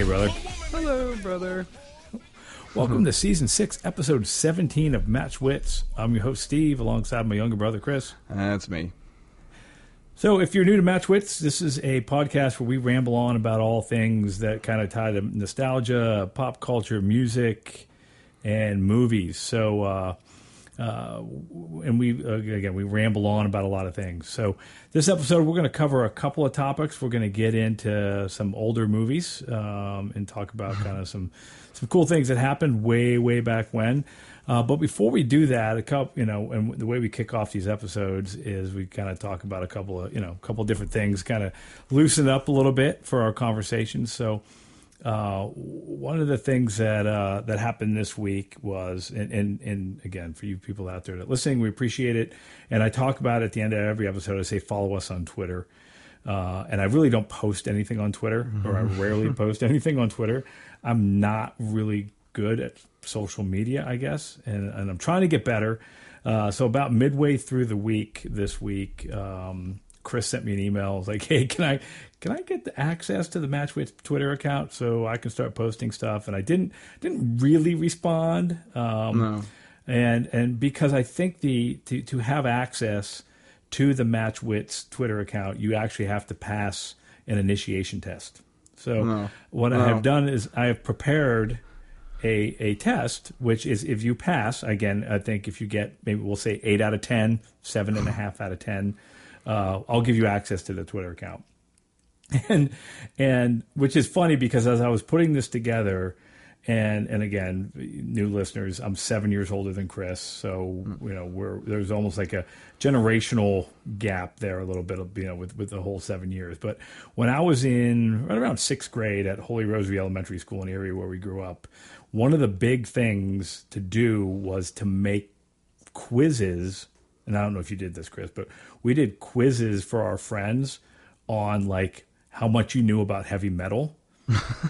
Hey, brother. Hello, brother. Welcome to season six, episode 17 of Match Wits. I'm your host, Steve, alongside my younger brother, Chris. That's me. So, if you're new to Match Wits, this is a podcast where we ramble on about all things that kind of tie to nostalgia, pop culture, music, and movies. So, uh, uh, and we uh, again we ramble on about a lot of things. So this episode we're going to cover a couple of topics. We're going to get into some older movies um, and talk about kind of some some cool things that happened way way back when. Uh, but before we do that, a couple, you know, and the way we kick off these episodes is we kind of talk about a couple of, you know, a couple of different things, kind of loosen up a little bit for our conversation. So, uh, one of the things that uh, that happened this week was, and, and, and again for you people out there that listening, we appreciate it. And I talk about it at the end of every episode. I say follow us on Twitter, uh, and I really don't post anything on Twitter, or I rarely post anything on Twitter. I'm not really good at social media, I guess, and, and I'm trying to get better. Uh, so about midway through the week this week. Um, Chris sent me an email. I was like, "Hey, can I can I get the access to the Match Wits Twitter account so I can start posting stuff?" And I didn't didn't really respond. Um, No. And and because I think the to to have access to the Match Wits Twitter account, you actually have to pass an initiation test. So No. what I have done is I have prepared a a test, which is if you pass, again, I think if you get maybe we'll say eight out of ten, seven and a half out of ten, uh, I'll give you access to the Twitter account. And and which is funny because as I was putting this together, and and again, new listeners, I'm seven years older than Chris, so hmm. you know we're there's almost like a generational gap there a little bit of you know with with the whole seven years. But when I was in right around sixth grade at Holy Rosary Elementary School in the area where we grew up, one of the big things to do was to make quizzes. And I don't know if you did this, Chris, but we did quizzes for our friends on like how much you knew about heavy metal.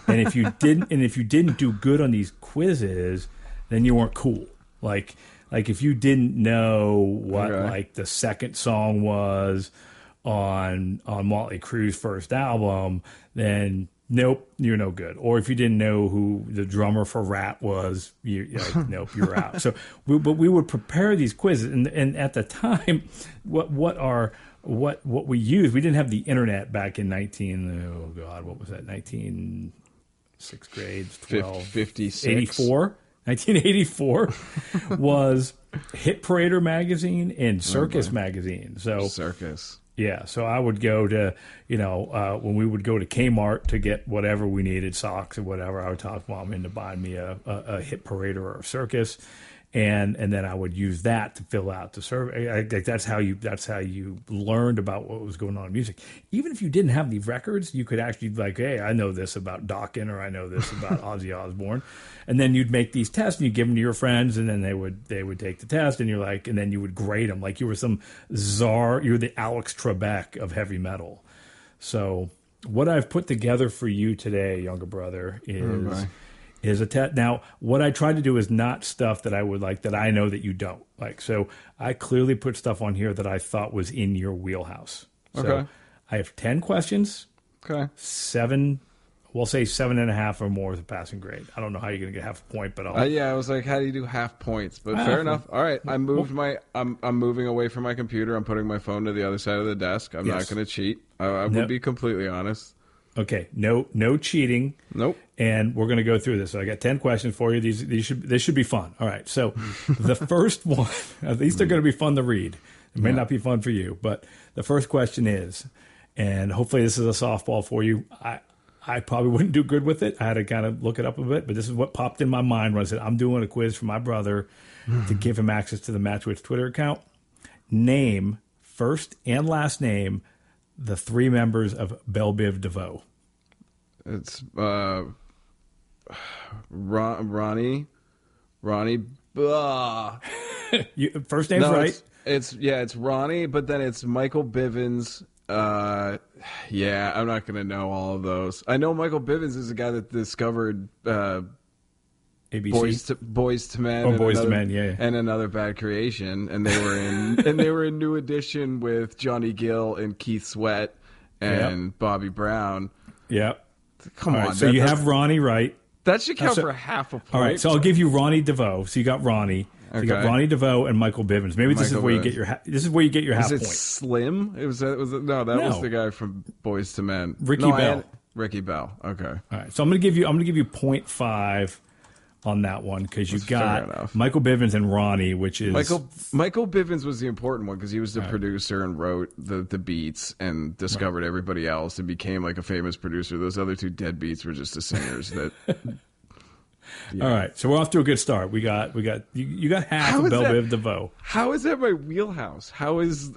and if you didn't and if you didn't do good on these quizzes, then you weren't cool. Like like if you didn't know what Okay. like the second song was on on Motley Crue's first album, then nope, you're no good. Or if you didn't know who the drummer for Ratt was, you you're like, nope, you're out. So, we, but we would prepare these quizzes, and and at the time, what what are what what we used, we didn't have the internet back in nineteen. Oh God, what was that? Nineteen sixth grade, Fif- 12, 56. 84 1984 was hit parader magazine and circus magazine so Circus. yeah, so I would go to, you know, uh, when we would go to Kmart to get whatever we needed, socks or whatever, I would talk mom into buying me a, a, a hit parader or a circus, and and then I would use that to fill out the survey. I think that's how you that's how you learned about what was going on in music. Even if you didn't have the records, you could actually be like, hey, I know this about Dokken or I know this about Ozzy Osbourne, and then you'd make these tests and you give them to your friends, and then they would they would take the test, and you're like, and then you would grade them like you were some czar, you're the Alex Trebek of heavy metal. So what I've put together for you today, younger brother, oh, is Okay. Is a test. Now, what I try to do is not stuff that I would like that I know that you don't like. So I clearly put stuff on here that I thought was in your wheelhouse. So Okay. I have ten questions, Okay. seven. We'll say seven and a half or more is a passing grade. I don't know how you're going to get half a point, but I'll. Uh, yeah, I was like, how do you do half points? But Ah, fair well- enough. All right, I moved my. I'm I'm moving away from my computer. I'm putting my phone to the other side of the desk. I'm Yes. not going to cheat. I, I would Nope. be completely honest. okay, no, no cheating. Nope. And we're going to go through this. So I got ten questions for you. These these should this should be fun. All right. So the first one, at least they're going to be fun to read. It may not be fun for you, but the first question is, and hopefully this is a softball for you. I I probably wouldn't do good with it. I had to kind of look it up a bit, but this is what popped in my mind when I said I'm doing a quiz for my brother to give him access to the Match Wits Twitter account. Name first and last name the three members of Bell Biv DeVoe. It's uh, Ron, Ronnie, Ronnie. Uh, You, first name's no, right. It's, it's yeah, it's Ronnie, but then it's Michael Bivins. Uh, yeah, I'm not gonna know all of those. I know Michael Bivins is the guy that discovered uh, ABC. Boys to Boys to Men. Oh, II another- Men, yeah, yeah. and another bad creation, and they were in and they were in New Edition with Johnny Gill and Keith Sweat and Bobby Brown. Yeah. Come All on. right, so that, you have Ronnie right. That should count so- for half a point. All right, so I'll give you Ronnie DeVoe. So you got Ronnie. So you got Ronnie DeVoe and Michael Bivins. Maybe this is where you get your ha- this is where you get your half Is it point. Slim? It was that was no, that was the guy from Boyz II Men. Ricky No, Bell. Ricky Bell. Okay. All right, so I'm going to give you I'm going to give you 0.5 on that one because you got. Michael Bivins and Ronnie, which is Michael Michael Bivins was the important one because he was the producer and wrote the the beats and discovered everybody else and became like a famous producer. Those other two dead beats were just the singers that All right, so we're off to a good start. We got we got you, you got half How of is Bell that- Biv DeVoe. How is that my wheelhouse? How is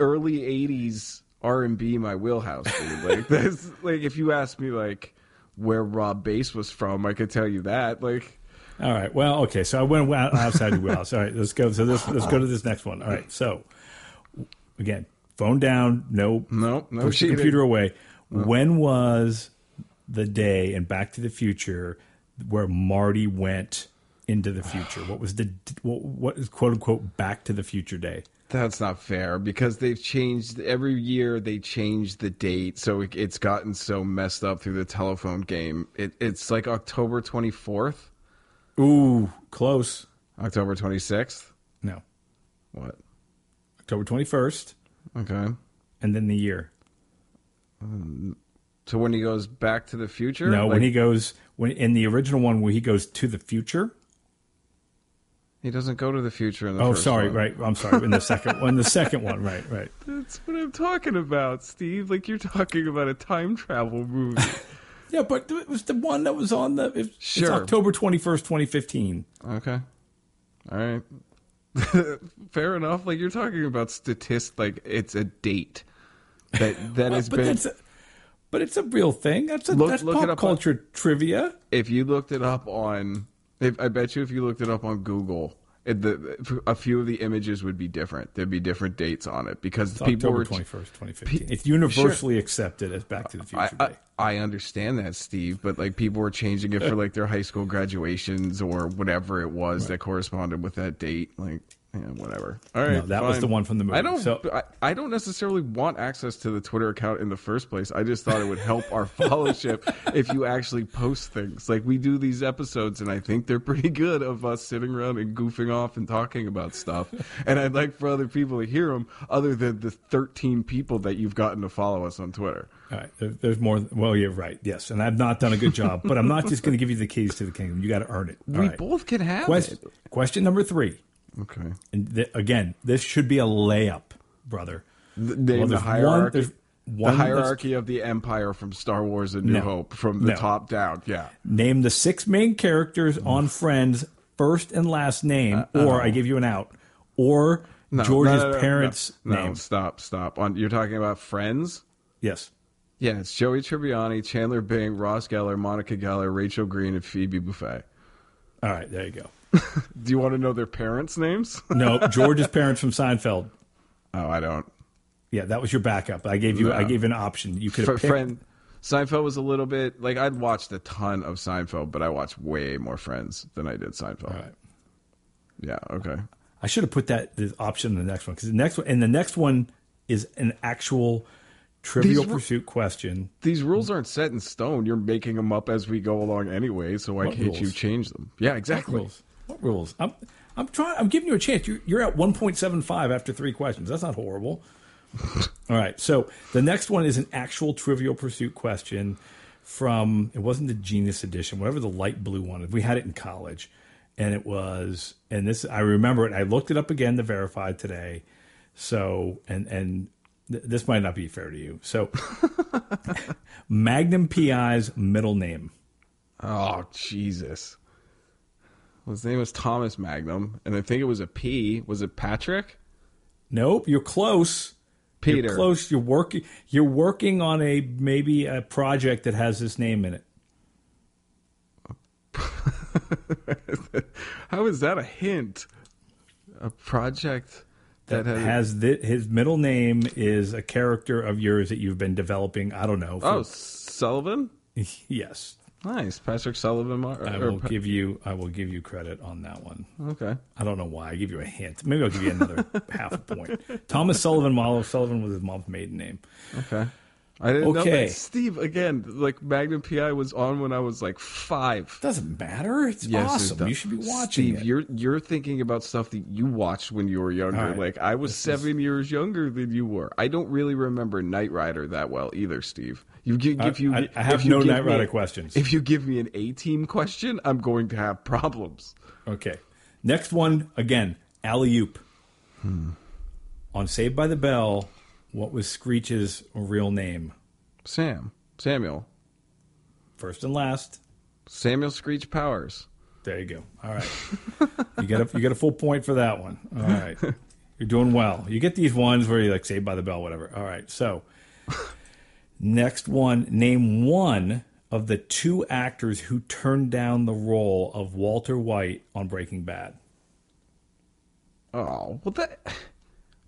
early '80s R&B my wheelhouse? Dude? Like that's like if you ask me like where Rob Base was from, I could tell you that. Like All right. Well, okay. So I went outside the wheelhouse. All right. Let's go. So this, let's go to this next one. All right. So again, phone down. No. no, no Push the computer away. When was the day in Back to the Future where Marty went into the future? What was the what, what is quote unquote Back to the Future day? That's not fair because they've changed every year. They change the date, so it, it's gotten so messed up through the telephone game. It, it's like October twenty fourth, Ooh, close. October twenty sixth. No, What? October twenty first, Okay. and then the year. Um, so when he goes back to the future, No, when he goes when in the original one where he goes to the future. he doesn't go to the future in the Oh, sorry. one. Right. I'm sorry. In the second one, the second one. Right. Right. That's what I'm talking about, Steve. Like you're talking about a time travel movie. Yeah, but it was the one that was on the. It, Sure. It's October twenty first, twenty fifteen. okay. All right. Fair enough. Like you're talking about statist like it's a date that that has But been. A, but it's a real thing. That's a Look- that's look pop up on- culture trivia. if you looked it up on if I bet you if you looked it up on Google it, the, a few of the images would be different. There'd be different dates on it because It's people October were twenty first, twenty fifteen. It's universally accepted as Back to the Future I, I, I understand that, Steve, but like people were changing it for uh, like their high school graduations or whatever it was that corresponded with that date. Like, yeah, whatever. All right, No, that was the one from the movie. I don't. So- I, I don't necessarily want access to the Twitter account in the first place. I just thought it would help our followership if you actually post things. Like we do these episodes, and I think they're pretty good of us sitting around and goofing off and talking about stuff. and I'd like for other people to hear them, other than the 13 people that you've gotten to follow us on Twitter. All right, there, there's more. Well, you're right. Yes, and I've not done a good job, but I'm not just going to give you the keys to the kingdom. You got to earn it. All we right. both can have Question, it. question number three. Okay. And th- again, this should be a layup, brother. The, name Well, the hierarchy. one- there's the hierarchy of the empire from Star Wars: A New No. Hope, from the No. top down. Yeah. Name the six main characters on Friends, first and last name, or I give you an out, or Uh, No, George's parents' name. stop, stop. On you're talking about Friends. Yes. Yeah, it's Joey Tribbiani, Chandler Bing, Ross Geller, Monica Geller, Rachel Green, and Phoebe Buffay. All right, there you go. Do you want to know their parents' names? No, George's parents from Seinfeld. oh, I don't. Yeah, that was your backup. I gave you. I gave you an option. You could have picked. friend Seinfeld was a little bit like I'd watched a ton of Seinfeld, but I watched way more Friends than I did Seinfeld. All right. Yeah. Okay. I should have put that the option in the next one because the next one and the next one is an actual Trivial These Pursuit question. These rules aren't set in stone. You're making them up as we go along anyway. So why What can't you change them? Yeah, exactly. What rules? I'm I'm trying. I'm giving you a chance. You're, you're at 1.75 after three questions. That's not horrible. All right. So the next one is an actual Trivial Pursuit question from. It wasn't the Genius Edition, whatever the light blue one. We had it in college, and it was. And this I remember it. I looked it up again to verify today. So and and th- this might not be fair to you. So Magnum PI's middle name. Oh Jesus. His name was Thomas Magnum, and I think it was a P. Was it Patrick? Nope, you're close. Peter. You're close. You're working. You're working on a maybe a project that has this name in it. How is that a hint? A project that, That has. has thi- his middle name is a character of yours that you've been developing. I don't know. oh, Sullivan. yes. Nice, Patrick Sullivan. Mar- I will Pa- give you. I will give you credit on that one. okay. I don't know why. I give you a hint. Maybe I'll give you another half a point. Thomas Sullivan. Molly Sullivan was his mom's maiden name. Okay. I didn't know that. Steve, again, like Magnum PI was on when I was like five. Doesn't matter. It's Yes, awesome. does. You should be watching Steve, it. you're you're thinking about stuff that you watched when you were younger. Right. Like I was This is- seven years younger than you were. I don't really remember Knight Rider that well either, Steve. You give, I- if you I- I have no Knight me- Rider questions. If you give me an A team question, I'm going to have problems. Okay. Next one again. Alley oop. Hmm. On Saved by the Bell, what was Screech's real name? Sam, Samuel, First and last. Samuel Screech Powers. There you go. All right. you get a you get a full point for that one. All right. You're doing well. You get these ones where you like Saved by the Bell, whatever. All right. So next one, name one of the two actors who turned down the role of Walter White on Breaking Bad. Oh, well, that.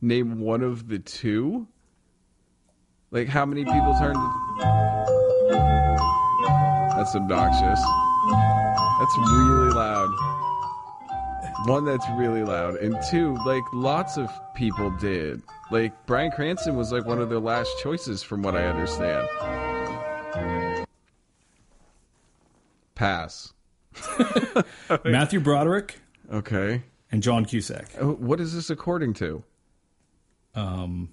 Name one of the two. Like, how many people turned? That's obnoxious. That's really loud. One that's really loud, and two, like lots of people did. Like Bryan Cranston was like one of their last choices, from what I understand. Pass. Matthew Broderick Okay. and John Cusack. Uh, What is this according to? Um,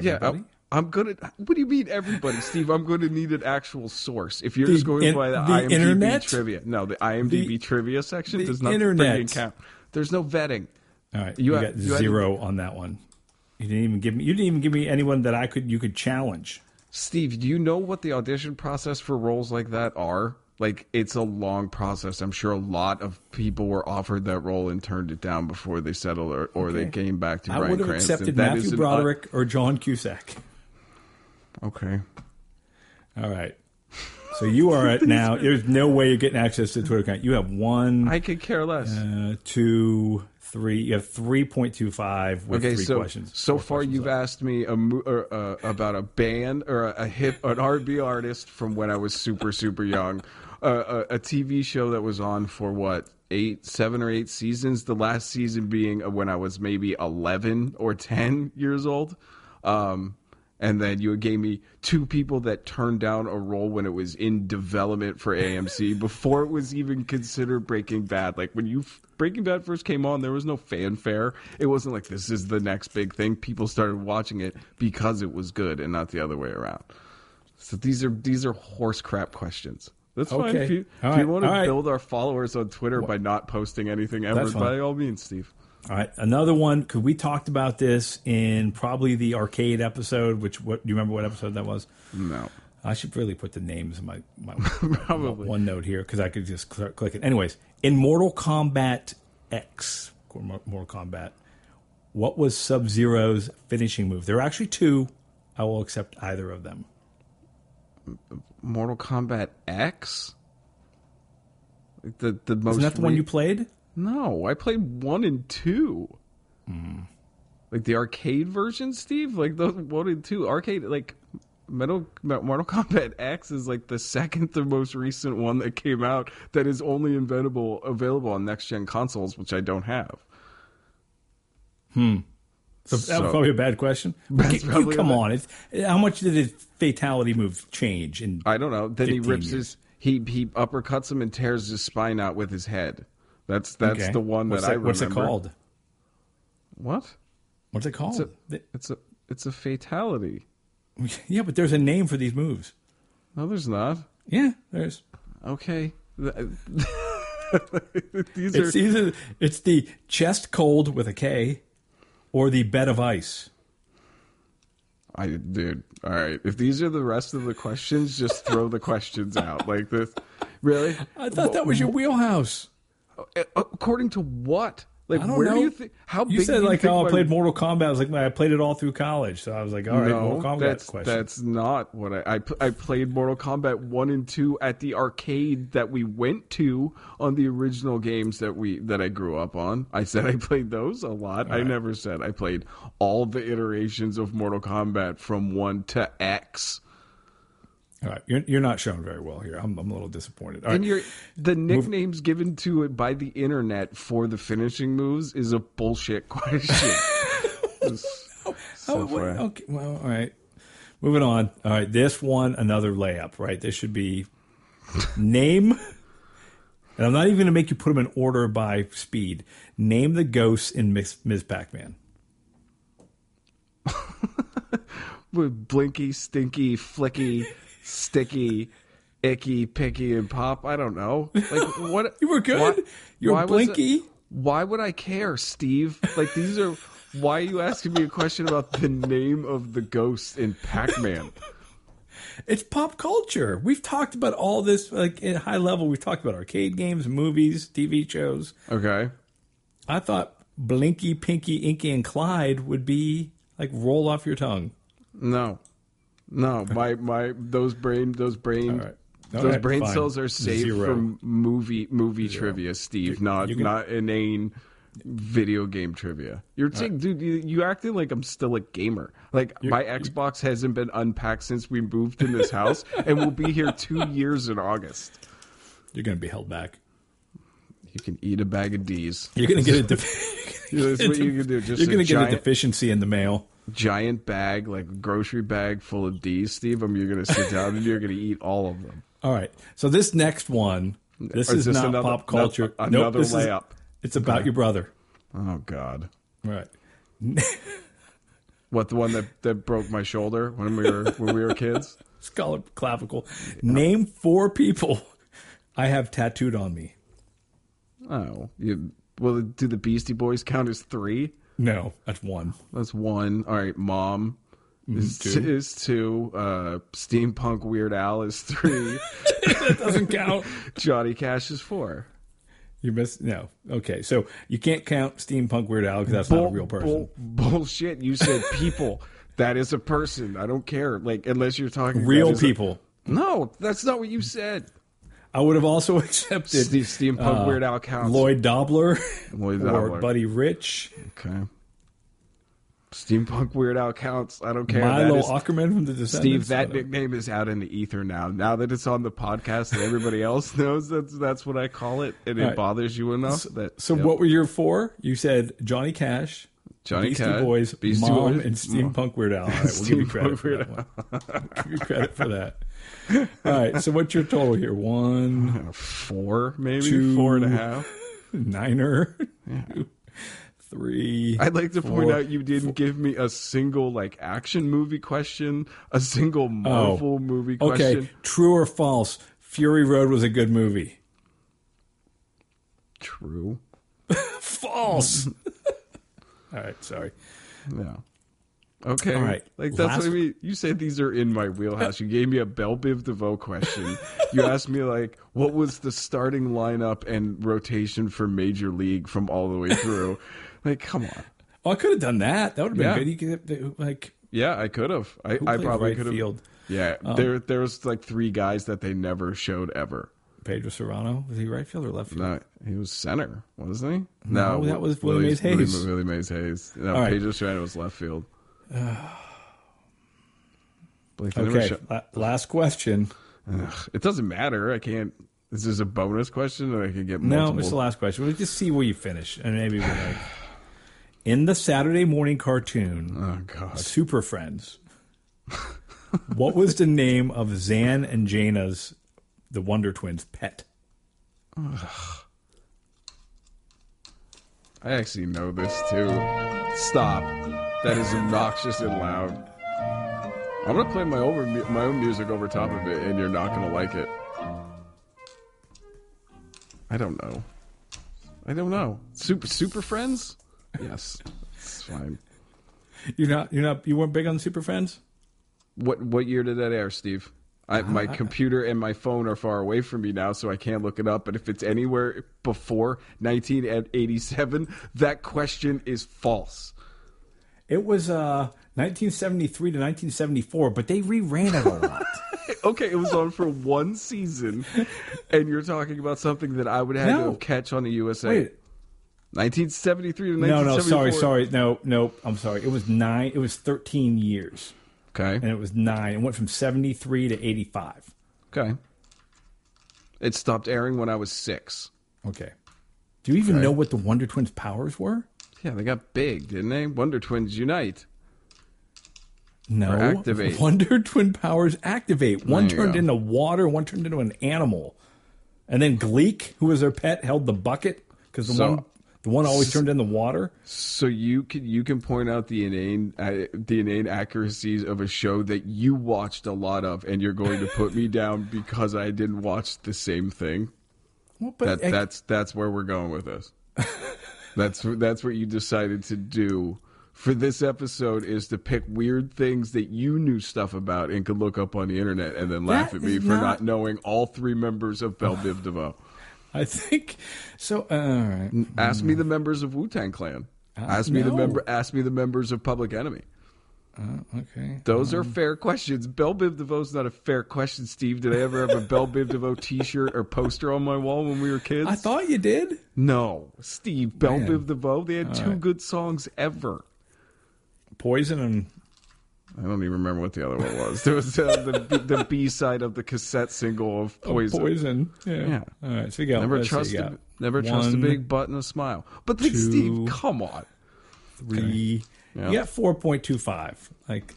Yeah, everybody? I, I'm gonna. What do you mean, everybody, Steve? I'm going to need an actual source. If you're The just going in- by the, the IMDb internet? trivia, no, the IMDb The- trivia section does not internet. count. There's no vetting. All right, You you, had- got you had- zero on that one. You didn't even give me. You didn't even give me anyone that I could you could challenge. Steve, do you know what the audition process for roles like that are? Like, it's a long process. I'm sure a lot of people were offered that role and turned it down before they settled, or, or they came back to I Bryan would have Cranston. accepted That is Matthew an- Broderick or John Cusack. Okay. All right. So you are at now. There's no way you're getting access to the Twitter account. You have one, I could care less. uh, two, three. You have three point two five with Okay, three so questions. so far questions you've left. asked me a, or, uh, about a band or a, a hip an R&B artist from when I was super super young, uh, a, a TV show that was on for what eight, seven or eight seasons. The last season being uh, when I was maybe eleven or ten years old. Um, and then you gave me two people that turned down a role when it was in development for AMC before it was even considered Breaking Bad. Like when you Breaking Bad first came on, there was no fanfare. It wasn't like this is the next big thing. People started watching it because it was good and not the other way around. So these are these are horse crap questions. That's fine. If you, if you right. want to All right. build our followers on Twitter by not posting anything ever, by all means, Steve. All right, another one. Could we talked about this in probably the arcade episode? Which what do you remember what episode that was? No. I should really put the names in my, my Probably. one note here because I could just cl- click it. Anyways, in Mortal Kombat X, Mortal Kombat, what was Sub Zero's finishing move? There are actually two. I will accept either of them. Mortal Kombat X? The the most Isn't that the one you played? No, I played one and two. Hmm. Like the arcade version, Steve. Like the one and two arcade. Like Metal Mortal Kombat X is like the second, the most recent one that came out that is only available available on next gen consoles, which I don't have. So that was probably a bad question. That's You- probably come a bad- on, it's, how much did his fatality move change? In I don't know. Then he rips years. his he he uppercuts him and tears his spine out with his head. That's that's Okay. the one what's that I remember. What's it called? What? What's it called? It's a- It's a it's a fatality. yeah, but there's a name for these moves. No, there's not. Yeah, there's. Okay. These It's are either it's the chest cold with a K, or the bed of ice. I dude. All right. If these are the rest of the questions, just throw the questions out like this. Really? I thought that was your wheelhouse. Uh, According to what? Like where know. do you think? How big you big said you like, oh, I played Mortal Kombat. I was like, man, I played it all through college, so I was like, all right, no, Mortal Kombat that's question. that's not what I, I I played Mortal Kombat one and two at the arcade that we went to on the original games that we that I grew up on. I said I played those a lot. I never said I played all the iterations of Mortal Kombat from one to X. all right, you're, you're not showing very well here. I'm, I'm a little disappointed. All right, And you're, the nicknames given to it by the internet for the finishing moves is a bullshit question. Oh, so oh, wait, okay, well, all right. Moving on. All right, this one another layup. Right, this should be name. And I'm not even going to make you put them in order by speed. Name the ghosts in Ms. Ms. Pac-Man. With Blinky, Stinky, Flicky, Sticky, Icky, pinky, and Pop. I don't know. Like what? You were good. Why, you were why was it- Blinky. why would I care, Steve? Like these are. Why are you asking me a question about the name of the ghost in Pac-Man? It's pop culture. We've talked about all this like at high level. We've talked about arcade games, movies, TV shows. Okay. I thought Blinky, Pinky, Inky, and Clyde would be like roll off your tongue. No, no. My my those brain those brain right. Those right, brain fine. cells are saved Zero. from movie movie trivia, Steve. not you can- not inane video game trivia. You're saying, dude, you, you acting like I'm still a gamer. Like my Xbox hasn't been unpacked since we moved in this house, and we'll be here two years in August. You're going to be held back. You can eat a bag of D's. You're going to get a def- That's what you can do. Just you're a going to get a deficiency in the mail. Giant bag, like a grocery bag full of D's, Steve. And you're going to sit down and you're going to eat all of them. All right. So this next one, this Or is is this not another- pop culture. no- Nope, another this is- layup? it's about your brother. Oh God. Right. What the one that, that broke my shoulder when we were when we were kids? Skull clavicle. Name four people I have tattooed on me. Oh, you, well, do the Beastie Boys count as three? No, that's one. That's one. All right, Mom is two. two. Is two. Uh, Steampunk Weird Al is three. That doesn't count. Johnny Cash is four. You missed. No. Okay. So you can't count steampunk Weird Al because that's not a real person. bull- bullshit. You said people. that is a person. I don't care. Like unless you're talking real is a- people. no, that's not what you said. I would have also accepted Steve Steampunk uh, Weird Al counts. Lloyd Dobler Lloyd or Dobler. Buddy Rich, Okay. Steampunk Weird Al counts. I don't care. Milo That is- Aukerman from the Descendents. Steve, that nickname is out in the ether now. Now that it's on the podcast and everybody else knows that's that's what I call it, and it right. bothers you enough that So yep. what were your four? You said Johnny Cash, Johnny Beastie Cash, Boys, Beastie Mom, Boys, and Steampunk Weird Al. All right, we'll give you credit Steampunk for that one. give you credit for that. All right. So what's your total here? One four, maybe Two. four and a half. niner, three. I'd like to point Four. out you didn't give me a single like action movie question, a single oh. Marvel movie Oh. Okay. question. True or false? Fury Road was a good movie. True. False. All right. Sorry. Yeah. Okay. All right. Like that's Last- what I mean. You said these are in my wheelhouse. You gave me a Bell Biv DeVoe question. you asked me like, what was the starting lineup and rotation for Major League from all the way through? like, come on. Oh, I could have done that. That would have been Yeah. good. You could like Yeah, I could have. I, I probably right could have. field? Yeah, um, there there was like three guys that they never showed ever. Pedro Cerrano. Was he right field or left field? No, he was center, wasn't he? No, that was Willie Mays Willie- Hayes. Willie Mays Hayes. No, All right. Pedro Cerrano was left field. Blake, Okay. show- la- last question. Ugh, it doesn't matter. I can't. This is a bonus question, and I can get No, it's the last question. We'll just see where you finish, and maybe we're like in the Saturday morning cartoon oh God! Super Friends. what was the name of Zan and Jayna's, the Wonder Twins' pet? I actually know this too. Stop. That is obnoxious and loud. I'm gonna play my over my own music over top of it, and you're not gonna like it. I don't know. I don't know. Super Super Friends? Yes, it's fine. You're not. You're not. You weren't big on Super Friends. What what year did that air, Steve? I, my computer and my phone are far away from me now, so I can't look it up. But if it's anywhere before 1987, that question is false. It was uh, 1973 to 1974, but they reran it a lot. Okay, it was on for one season, and you're talking about something that I would have No. to catch on the USA. Wait. 1973 to No, 1974. no, no, sorry, sorry, no, no. I'm sorry. It was nine. It was 13 years, Okay, and it was nine. It went from 73 to 85. okay. It stopped airing when I was six. Okay. Do you even know what the Wonder Twins' powers were? Yeah, they got big, didn't they? Wonder Twins unite. No, Or activate. Wonder Twin powers activate. One turned go. into water, one turned into an animal, and then Gleek, who was their pet, held the bucket because the So- one the one always turned in the water. So you can you can point out the inane uh, the inane accuracies of a show that you watched a lot of, and you're going to put me down because I didn't watch the same thing. Well, but That I- that's that's where we're going with this. that's that's what you decided to do for this episode is to pick weird things that you knew stuff about and could look up on the internet and then laugh That at me for not- not knowing all three members of Bell Biv DeVoe. I think so. Uh, all right. Ask me the members of Wu Tang Clan. Ask me the member. Ask me the members of Public Enemy. Okay. Those are fair questions. Bell Biv DeVoe's not a fair question, Steve. Did I ever have a Bell Biv DeVoe T-shirt or poster on my wall when we were kids? I thought you did. no, Steve. Bell Man. Biv DeVoe. They had two right. good songs ever. Poison and I don't even remember what the other one was. There was uh, the the B side of the cassette single of Poison. poison. Yeah. Yeah. All right. So you got Never trust a, got never trust a big butt and a smile. But two, Steve, come on. three. Yeah. You got four point two five. Like,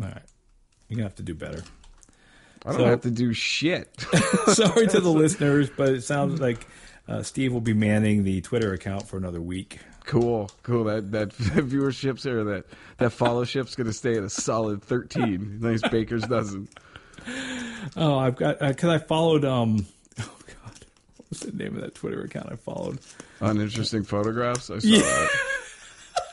all right. You're gonna have to do better. I don't So- have to do shit. Sorry to the listeners, but it sounds like uh, Steve will be manning the Twitter account for another week. Cool, cool. That that viewership's or that that followship's going to stay at a solid thirteen. Nice baker's dozen. Oh, I've got because I followed. Um, oh God, what was the name of that Twitter account I followed? Uninteresting photographs. I saw Yeah. that.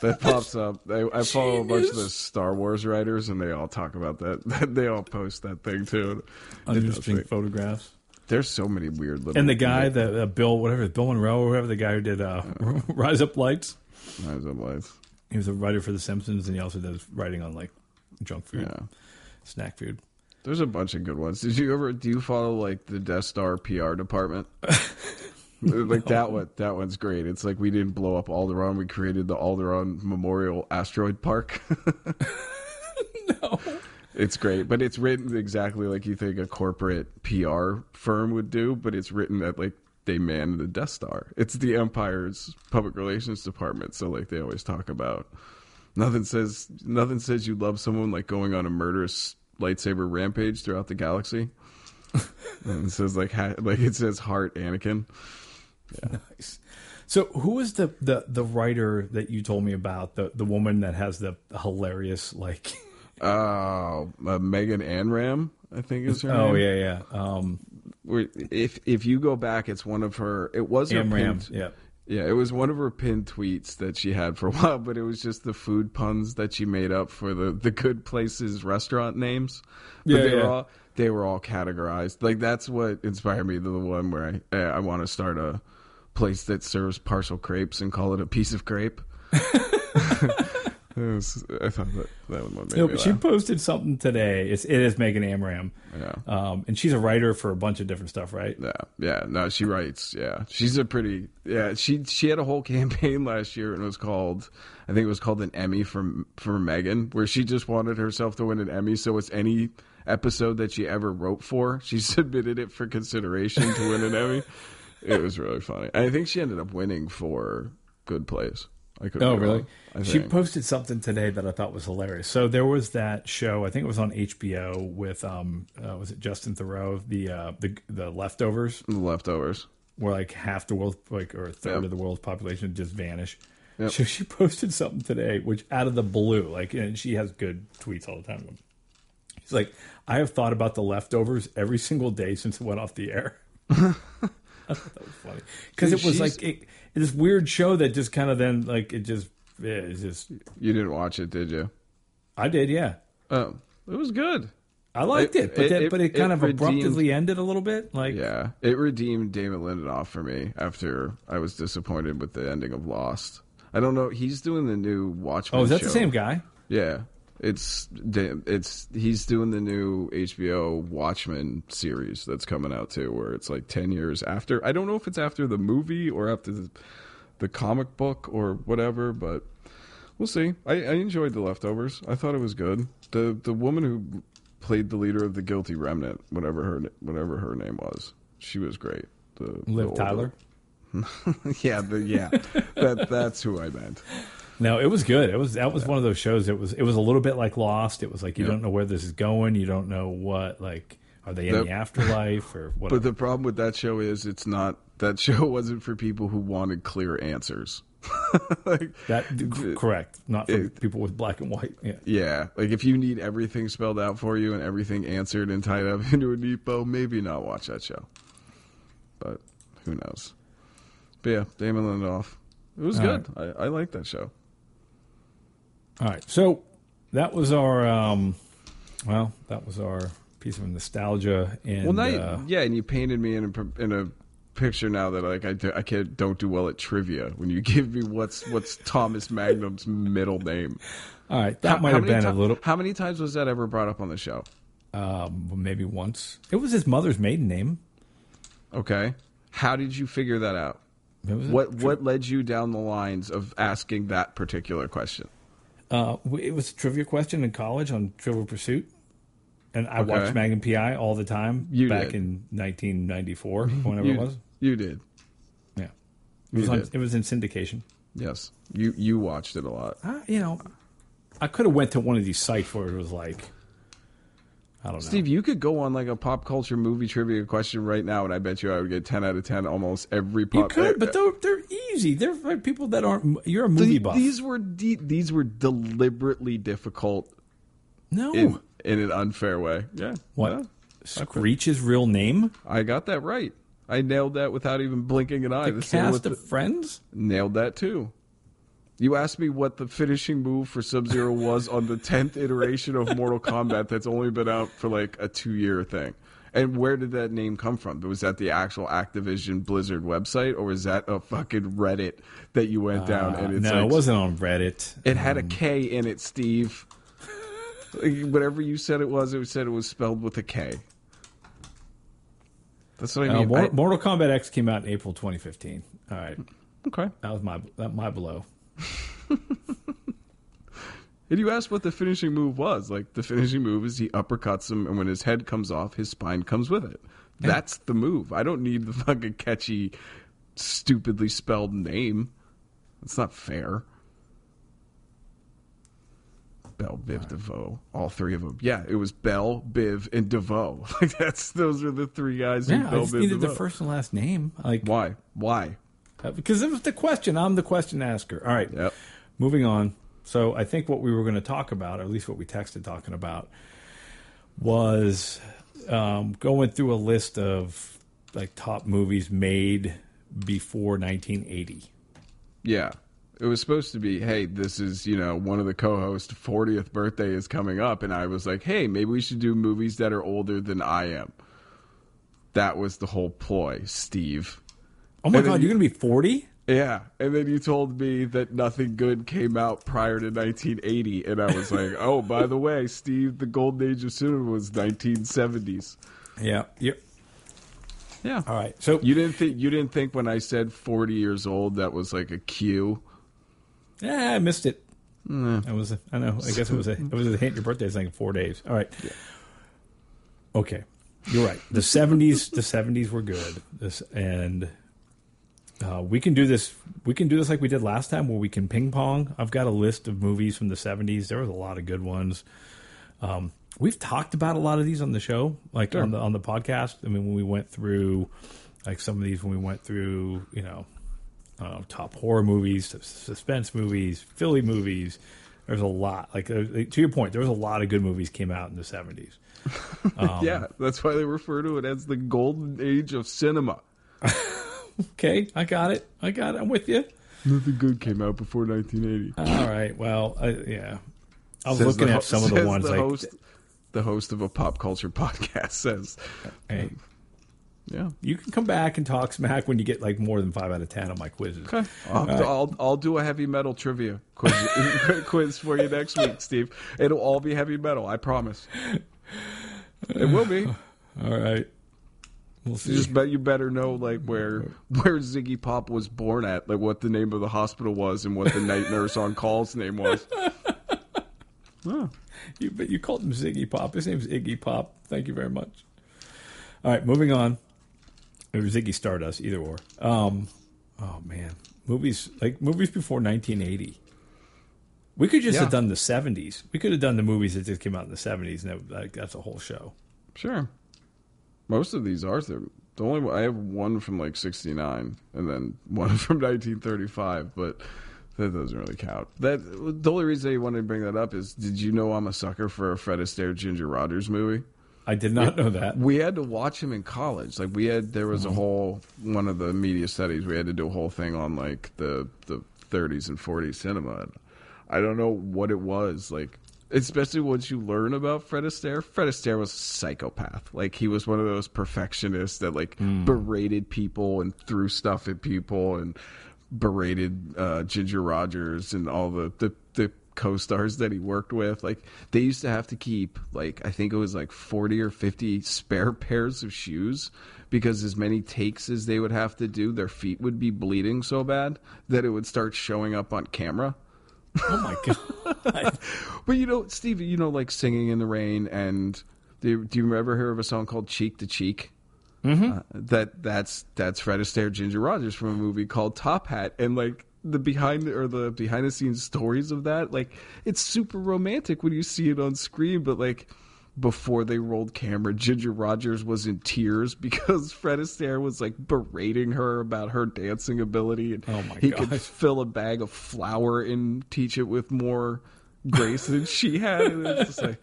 That pops up. I, I follow a bunch of the Star Wars writers, and they all talk about that. They all post that thing too. Uninteresting photographs. There's so many weird little. And the guy, that uh, Bill, whatever, Bill Monroe, or whoever the guy who did uh, Rise Up Lights. Rise up lights. He was a writer for The Simpsons, and he also does writing on like junk food, Yeah. snack food. There's a bunch of good ones. Did you ever do you follow like the Death Star PR department? like that one that one's great. It's like we didn't blow up Alderaan, we created the Alderaan Memorial Asteroid Park. No, it's great, but it's written exactly like you think a corporate PR firm would do, but it's written that like they man the Death Star. It's the Empire's public relations department, so like they always talk about nothing says nothing says you love someone like going on a murderous lightsaber rampage throughout the galaxy. and it says like ha- like it says heart Anakin. nice. So, who was the, the the writer that you told me about? The the woman that has the hilarious like. Oh, uh, Megan Amram, I think is her Oh name. yeah, yeah. Um, If if you go back, it's one of her. It was her Amram. pinned- Yeah. Yeah, it was one of her pinned tweets that she had for a while, but it was just the food puns that she made up for the the good places restaurant names. But Yeah, they yeah. were all they were all categorized. Like that's what inspired me to the one where I I want to start a place that serves partial crepes and call it a piece of crepe. Was- I thought that that one made No, me but she laugh. posted something today. It's, it is Megan Amram. Yeah. Um, and she's a writer for a bunch of different stuff, right? Yeah, yeah. No, she writes. Yeah, she's a pretty. Yeah, she she had a whole campaign last year, and it was called. I think it was called an Emmy for for Megan, where she just wanted herself to win an Emmy. So it's any episode that she ever wrote for, she submitted it for consideration to win an Emmy. It was really funny. I think she ended up winning for Good Place. I could. Oh, really? wrong, She posted something today that I thought was hilarious. So there was that show. I think it was on HBO with um, uh, was it Justin Theroux? The uh, the the leftovers, the leftovers. where like half the world, like or a third Yep. of the world's population just vanish. Yep. So she posted something today, which out of the blue, like, and she has good tweets all the time. She's like, I have thought about the leftovers every single day since it went off the air. I thought that was funny because it was like it, this weird show that just kind of then like it just yeah, it's just You didn't watch it, did you? I did yeah Oh, it was good. I liked It- it, but it- then, it- but it it kind of redeemed- abruptly ended a little bit like Yeah, it redeemed David Lindelof for me after I was disappointed with the ending of Lost. I don't know. He's doing the new Watchmen. oh is that show. the same guy Yeah, it's it's he's doing the new HBO Watchmen series that's coming out too, where it's like ten years after. I don't know if it's after the movie or after the, the comic book or whatever, but we'll see. I, I enjoyed the leftovers. I thought it was good. the The woman who played the leader of the Guilty Remnant, whatever her whatever her name was, she was great. The, the Liv older- Tyler yeah, the, yeah, that that's who I meant. No, it was good. It was that was one of those shows. It was it was a little bit like Lost. It was like you Yeah. don't know where this is going. You don't know what like are they in That- the afterlife or what? But the problem with that show is it's not that show wasn't for people who wanted clear answers. like, that c- correct, not for it- people with black and white. Yeah. yeah, like if you need everything spelled out for you and everything answered and tied up into a neat bow, maybe not watch that show. But who knows? But yeah, Damon Lindelof. It was All good. I, I like that show. All right, so that was our um, well, that was our piece of nostalgia. And Well, now, you- uh, yeah, and you painted me in a in a picture now that like I, do, I can't don't do well at trivia when you give me what's what's Thomas Magnum's middle name. all right, that How- might how have been a little, How many times was that ever brought up on the show? um, maybe once. It was his mother's maiden name. Okay, how did you figure that out? Was What what led you down the lines of asking that particular question? Uh, it was a trivia question in college on Trivial Pursuit, and I Okay. watched Magnum PI all the time You back did. in 1994, whenever you, it was. You did. Yeah, it was, on, did. it was in syndication. Yes, you you watched it a lot. Uh, you know, I could have went to one of these sites where it was like, I don't know. Steve, you could go on like a pop culture movie trivia question right now, and I bet you I would get ten out of ten almost every pop. you could, but they're, they're easy. They're for people that aren't. You're a movie The- buff. These were de- these were deliberately difficult no, in in an unfair way. Yeah. what? Yeah. Screech's real name? I got that right. I nailed that without even blinking an eye. The same with cast of Friends? nailed that too. You asked me what the finishing move for Sub Zero was on the tenth iteration of Mortal Kombat that's only been out for like a two year thing. And where did that name come from? Was that the actual Activision Blizzard website, or was that a fucking Reddit that you went down? Uh, And it's no, like, it wasn't on Reddit. It had a K in it, Steve. Like, Whatever you said it was, it said it was spelled with a K. That's what I Uh, mean. I- Mortal Kombat X came out in April 2015. All right, okay. that was my that my blow. And you asked what the finishing move was. Like the finishing move is he uppercuts him, and when his head comes off, his spine comes with it. That's the move. I don't need the fucking catchy, stupidly spelled name. It's not fair. Bell, Biv, DeVoe, all three of them. Yeah, it was Bell, Biv, and DeVoe. Like that's those are the three guys. who Yeah, I just Biv, needed the first and last name, like Why? Why? Uh, because it was the question. I'm the question asker. All right, Yep. moving on. So I think what we were going to talk about, or at least what we texted talking about, was um, going through a list of like top movies made before 1980. Yeah. It was supposed to be, hey, this is, you know, one of the co hosts' 40th birthday is coming up. And I was like, hey, maybe we should do movies that are older than I am. That was the whole ploy, Steve. Oh my And god, you- you're going to be 40? Yeah. And then you told me that nothing good came out prior to 1980. And I was like, oh, by the way, Steve, the golden age of cinema was 1970s. Yeah. Yep. Yeah. All right. So You didn't think you didn't think when I said 40 years old that was like a cue. Yeah, I missed it. Mm. I was. a- I know. I guess it was a. It was a hint. Your birthday is like in four days. All right. Okay, you're right. The seventies. the seventies were good. This and uh, we can do this. We can do this like we did last time, where we can ping pong. I've got a list of movies from the seventies. There was a lot of good ones. Um, we've talked about a lot of these on the show, like on the on the podcast. I mean, when we went through, like some of these, when we went through, you know, uh, top horror movies, suspense movies, Philly movies. There's a lot. Like uh, to your point, there was a lot of good movies came out in the '70s. yeah, that's why they refer to it as the golden age of cinema. Okay, I got it. I got it. I'm with you. Nothing good came out before 1980. All right. Well, I, yeah. I was Says looking the at some of the ones the like, host, the host of a pop culture podcast says, hey, "Yeah, you can come back and talk smack when you get like more than five out of ten on my quizzes. okay, I'll, I'll I'll do a heavy metal trivia quiz, quiz for you next week, Steve. It'll all be heavy metal, I promise. It will be. All right. We'll see. You just bet you better know like where where Ziggy Pop was born at, like what the name of the hospital was and what the night nurse on call's name was. Oh, You, but you called him Ziggy Pop. His name's Iggy Pop. Thank you very much. All right, moving on. Or Ziggy Stardust, either or. Um, oh man, movies like movies before 1980. We could just Yeah. have done the '70s. We could have done the movies that just came out in the '70s, and that, like, that's a whole show. Sure. Most of these are there. The only one, I have one from like '69, and then one from 1935, but that doesn't really count. That the only reason I wanted to bring that up is, did you know I'm a sucker for a Fred Astaire Ginger Rogers movie? I did not know that. We had to watch him in college. Like we had, there was a oh. whole one of the media studies. We had to do a whole thing on like the the 30s and 40s cinema. And I don't know what it was like. Especially once you learn about Fred Astaire. Fred Astaire was a psychopath. Like he was one of those perfectionists that like berated people and threw stuff at people and berated uh, Ginger Rogers and all the, the the co-stars that he worked with. Like they used to have to keep like I think it was like forty or fifty spare pairs of shoes because as many takes as they would have to do, their feet would be bleeding so bad that it would start showing up on camera. Oh my god! But you know, Steve, you know, like singing in the rain, and do, do you ever hear of a song called "Cheek to Cheek"? Mm-hmm. Uh, that that's that's Fred Astaire, Ginger Rogers from a movie called Top Hat, and like the behind or the behind the scenes stories of that, like it's super romantic when you see it on screen, but like. Before they rolled camera, Ginger Rogers was in tears because Fred Astaire was like berating her about her dancing ability, and Oh my he could fill a bag of flour and teach it with more grace than she had. And it's just like,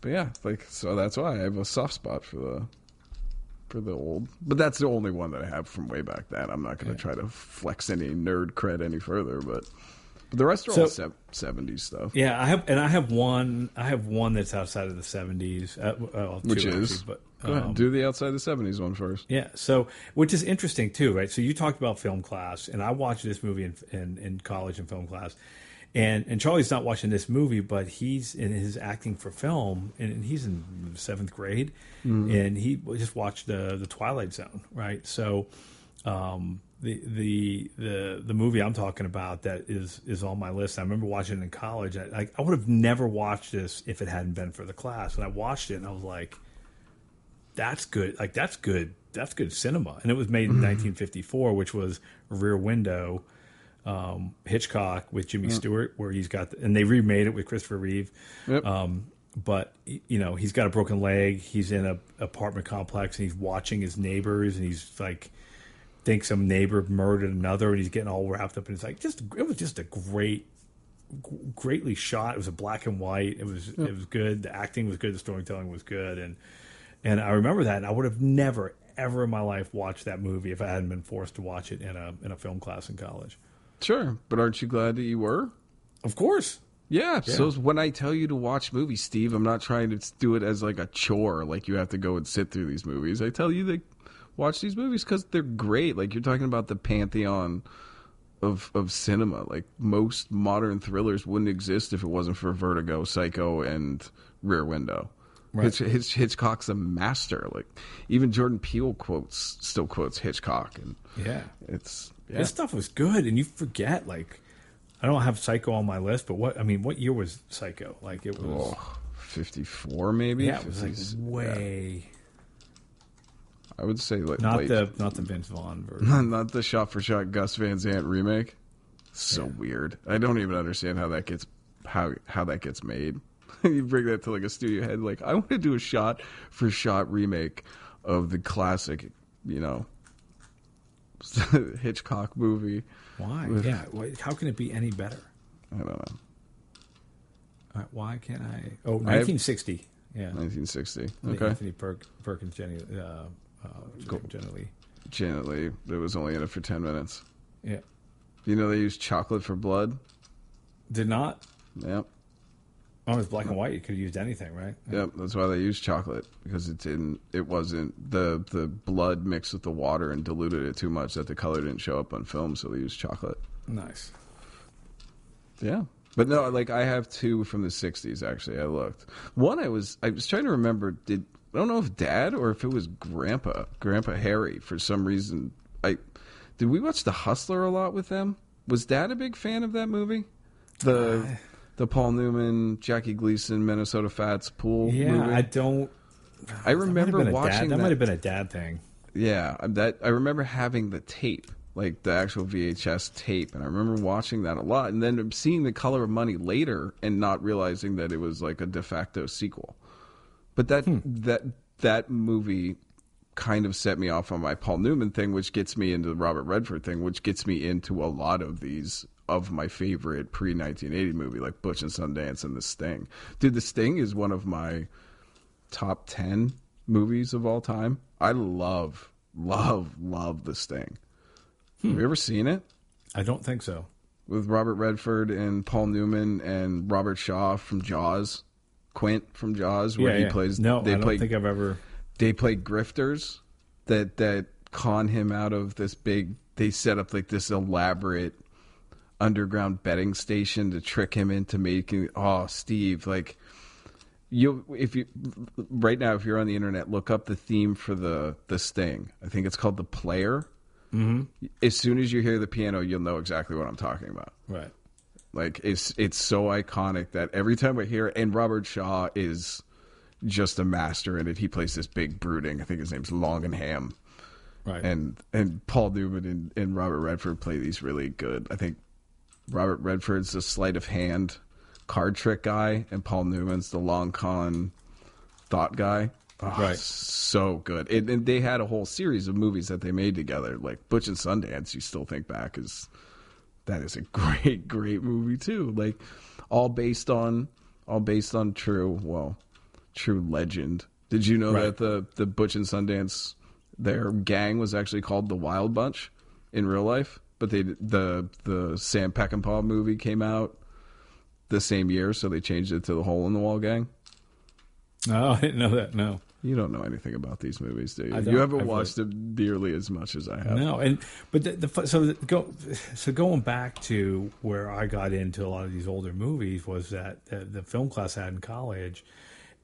but yeah, like so that's why I have a soft spot for the for the old. But that's the only one that I have from way back then. I'm not going to try to flex any nerd cred any further, but but the rest are all So- sev- 70s stuff. Yeah, I have, and I have one. I have one that's outside of the '70s, uh, well, Which is actually, but go um, ahead, do the outside of the 70s one first. Yeah, so which is interesting too, right? So you talked about film class, and I watched this movie in in, in college in film class, and and Charlie's not watching this movie, but he's in his acting for film, and, he's in seventh grade, and he just watched the the Twilight Zone, right? So. Um, the, the the the movie I'm talking about that is is on my list. I remember watching it in college. I, I, I would have never watched this if it hadn't been for the class. And I watched it, and I was like, that's good. Like that's good. That's good cinema. And it was made in 1954, which was Rear Window, um, Hitchcock with Jimmy Stewart, where he's got, the, and they remade it with Christopher Reeve. Yep. Um, but you know, he's got a broken leg. He's in a apartment complex, and he's watching his neighbors, and he's like thinks some neighbor murdered another, and he's getting all wrapped up. And it's like just it was just a great greatly shot. It was a black and white. It was it was good. The acting was good. The storytelling was good, and and I remember that. And I would have never ever in my life watched that movie if I hadn't been forced to watch it in a in a film class in college. Sure, but aren't you glad that you were? Of course. Yeah, so when I tell you to watch movies, Steve, I'm not trying to do it as like a chore, like you have to go and sit through these movies. I tell you to watch these movies because they're great. Like you're talking about the pantheon of of cinema. Like most modern thrillers wouldn't exist if it wasn't for Vertigo, Psycho, and Rear Window. Right. Hitch, Hitch, Hitchcock's a master. Like even Jordan Peele quotes still quotes Hitchcock, and Yeah. it's yeah. This stuff was good, and you forget like. I don't have Psycho on my list, but what I mean, what year was Psycho? Like it was, Oh, 54 maybe. yeah, it was like 50s. way I would say like not late the not the Vince Vaughn version. not the shot for shot Gus Van Sant remake. So weird. I don't even understand how that gets how how that gets made. you bring that to like a studio head, like I want to do a shot for shot remake of the classic, you know, Hitchcock movie. Why? Yeah. why- How can it be any better? I don't know, Uh, Why can't I? Oh, I have- 1960. Yeah. 1960. Okay, Anthony per- Perkins, Jenny, uh, uh, Jenny Lee. Janet It was only in it for ten minutes. Yeah. You know they used chocolate for blood. Did not. Yep. Oh, it's black and white. You could have used anything, right? Yep, that's why they used chocolate because it didn't. It wasn't the the blood mixed with the water and diluted it too much that the color didn't show up on film. So they used chocolate. Nice. Yeah, but no, like I have two from the '60s. Actually, I looked. One I was I was trying to remember. Did I don't know if Dad or if it was Grandpa, Grandpa Harry. For some reason, I did we watch The Hustler a lot with them. Was Dad a big fan of that movie? The the Paul Newman, Jackie Gleason, Minnesota Fats pool. Yeah, movie? I don't. I that might have remember watching dad, that. that. might have been a dad thing. Yeah, that I remember having the tape like the actual VHS tape, and I remember watching that a lot, and then seeing the Color of Money later, and not realizing that it was like a de facto sequel. But that hmm. that that movie kind of set me off on my Paul Newman thing, which gets me into the Robert Redford thing, which gets me into a lot of these of my favorite pre 1980 movie, like Butch and Sundance and The Sting. Dude, The Sting is one of my top 10 movies of all time. I love, love, love The Sting. Hmm. Have you ever seen it? I don't think so. With Robert Redford and Paul Newman and Robert Shaw from Jaws, Quint from Jaws, where yeah, he yeah. plays. No, they I don't play think I've ever. they play grifters that that con him out of this big they set up like this elaborate underground betting station to trick him into making oh steve like you if you right now if you're on the internet look up the theme for the the sting i think it's called the player mm-hmm. as soon as you hear the piano you'll know exactly what i'm talking about Right. Like it's it's so iconic that every time I hear it, and Robert Shaw is just a master in it. He plays this big brooding. I think his name's Longenham, Right. and and Paul Newman and, and Robert Redford play these really good. I think Robert Redford's the sleight of hand card trick guy, and Paul Newman's the long con thought guy. Oh, Right. so good. And, and they had a whole series of movies that they made together, like Butch and Sundance. You still think back as that is a great, great movie too. Like all based on all based on true, well, true legend. Did you know Right. that the the Butch and Sundance their gang was actually called the Wild Bunch in real life? But they the the Sam Peckinpah movie came out the same year, so they changed it to the Hole in the Wall Gang. Oh, I didn't know that. No. You don't know anything about these movies, do you? You haven't I've watched them nearly as much as I have. No, and but the, the so the, go so going back to where I got into a lot of these older movies was that the, the film class I had in college,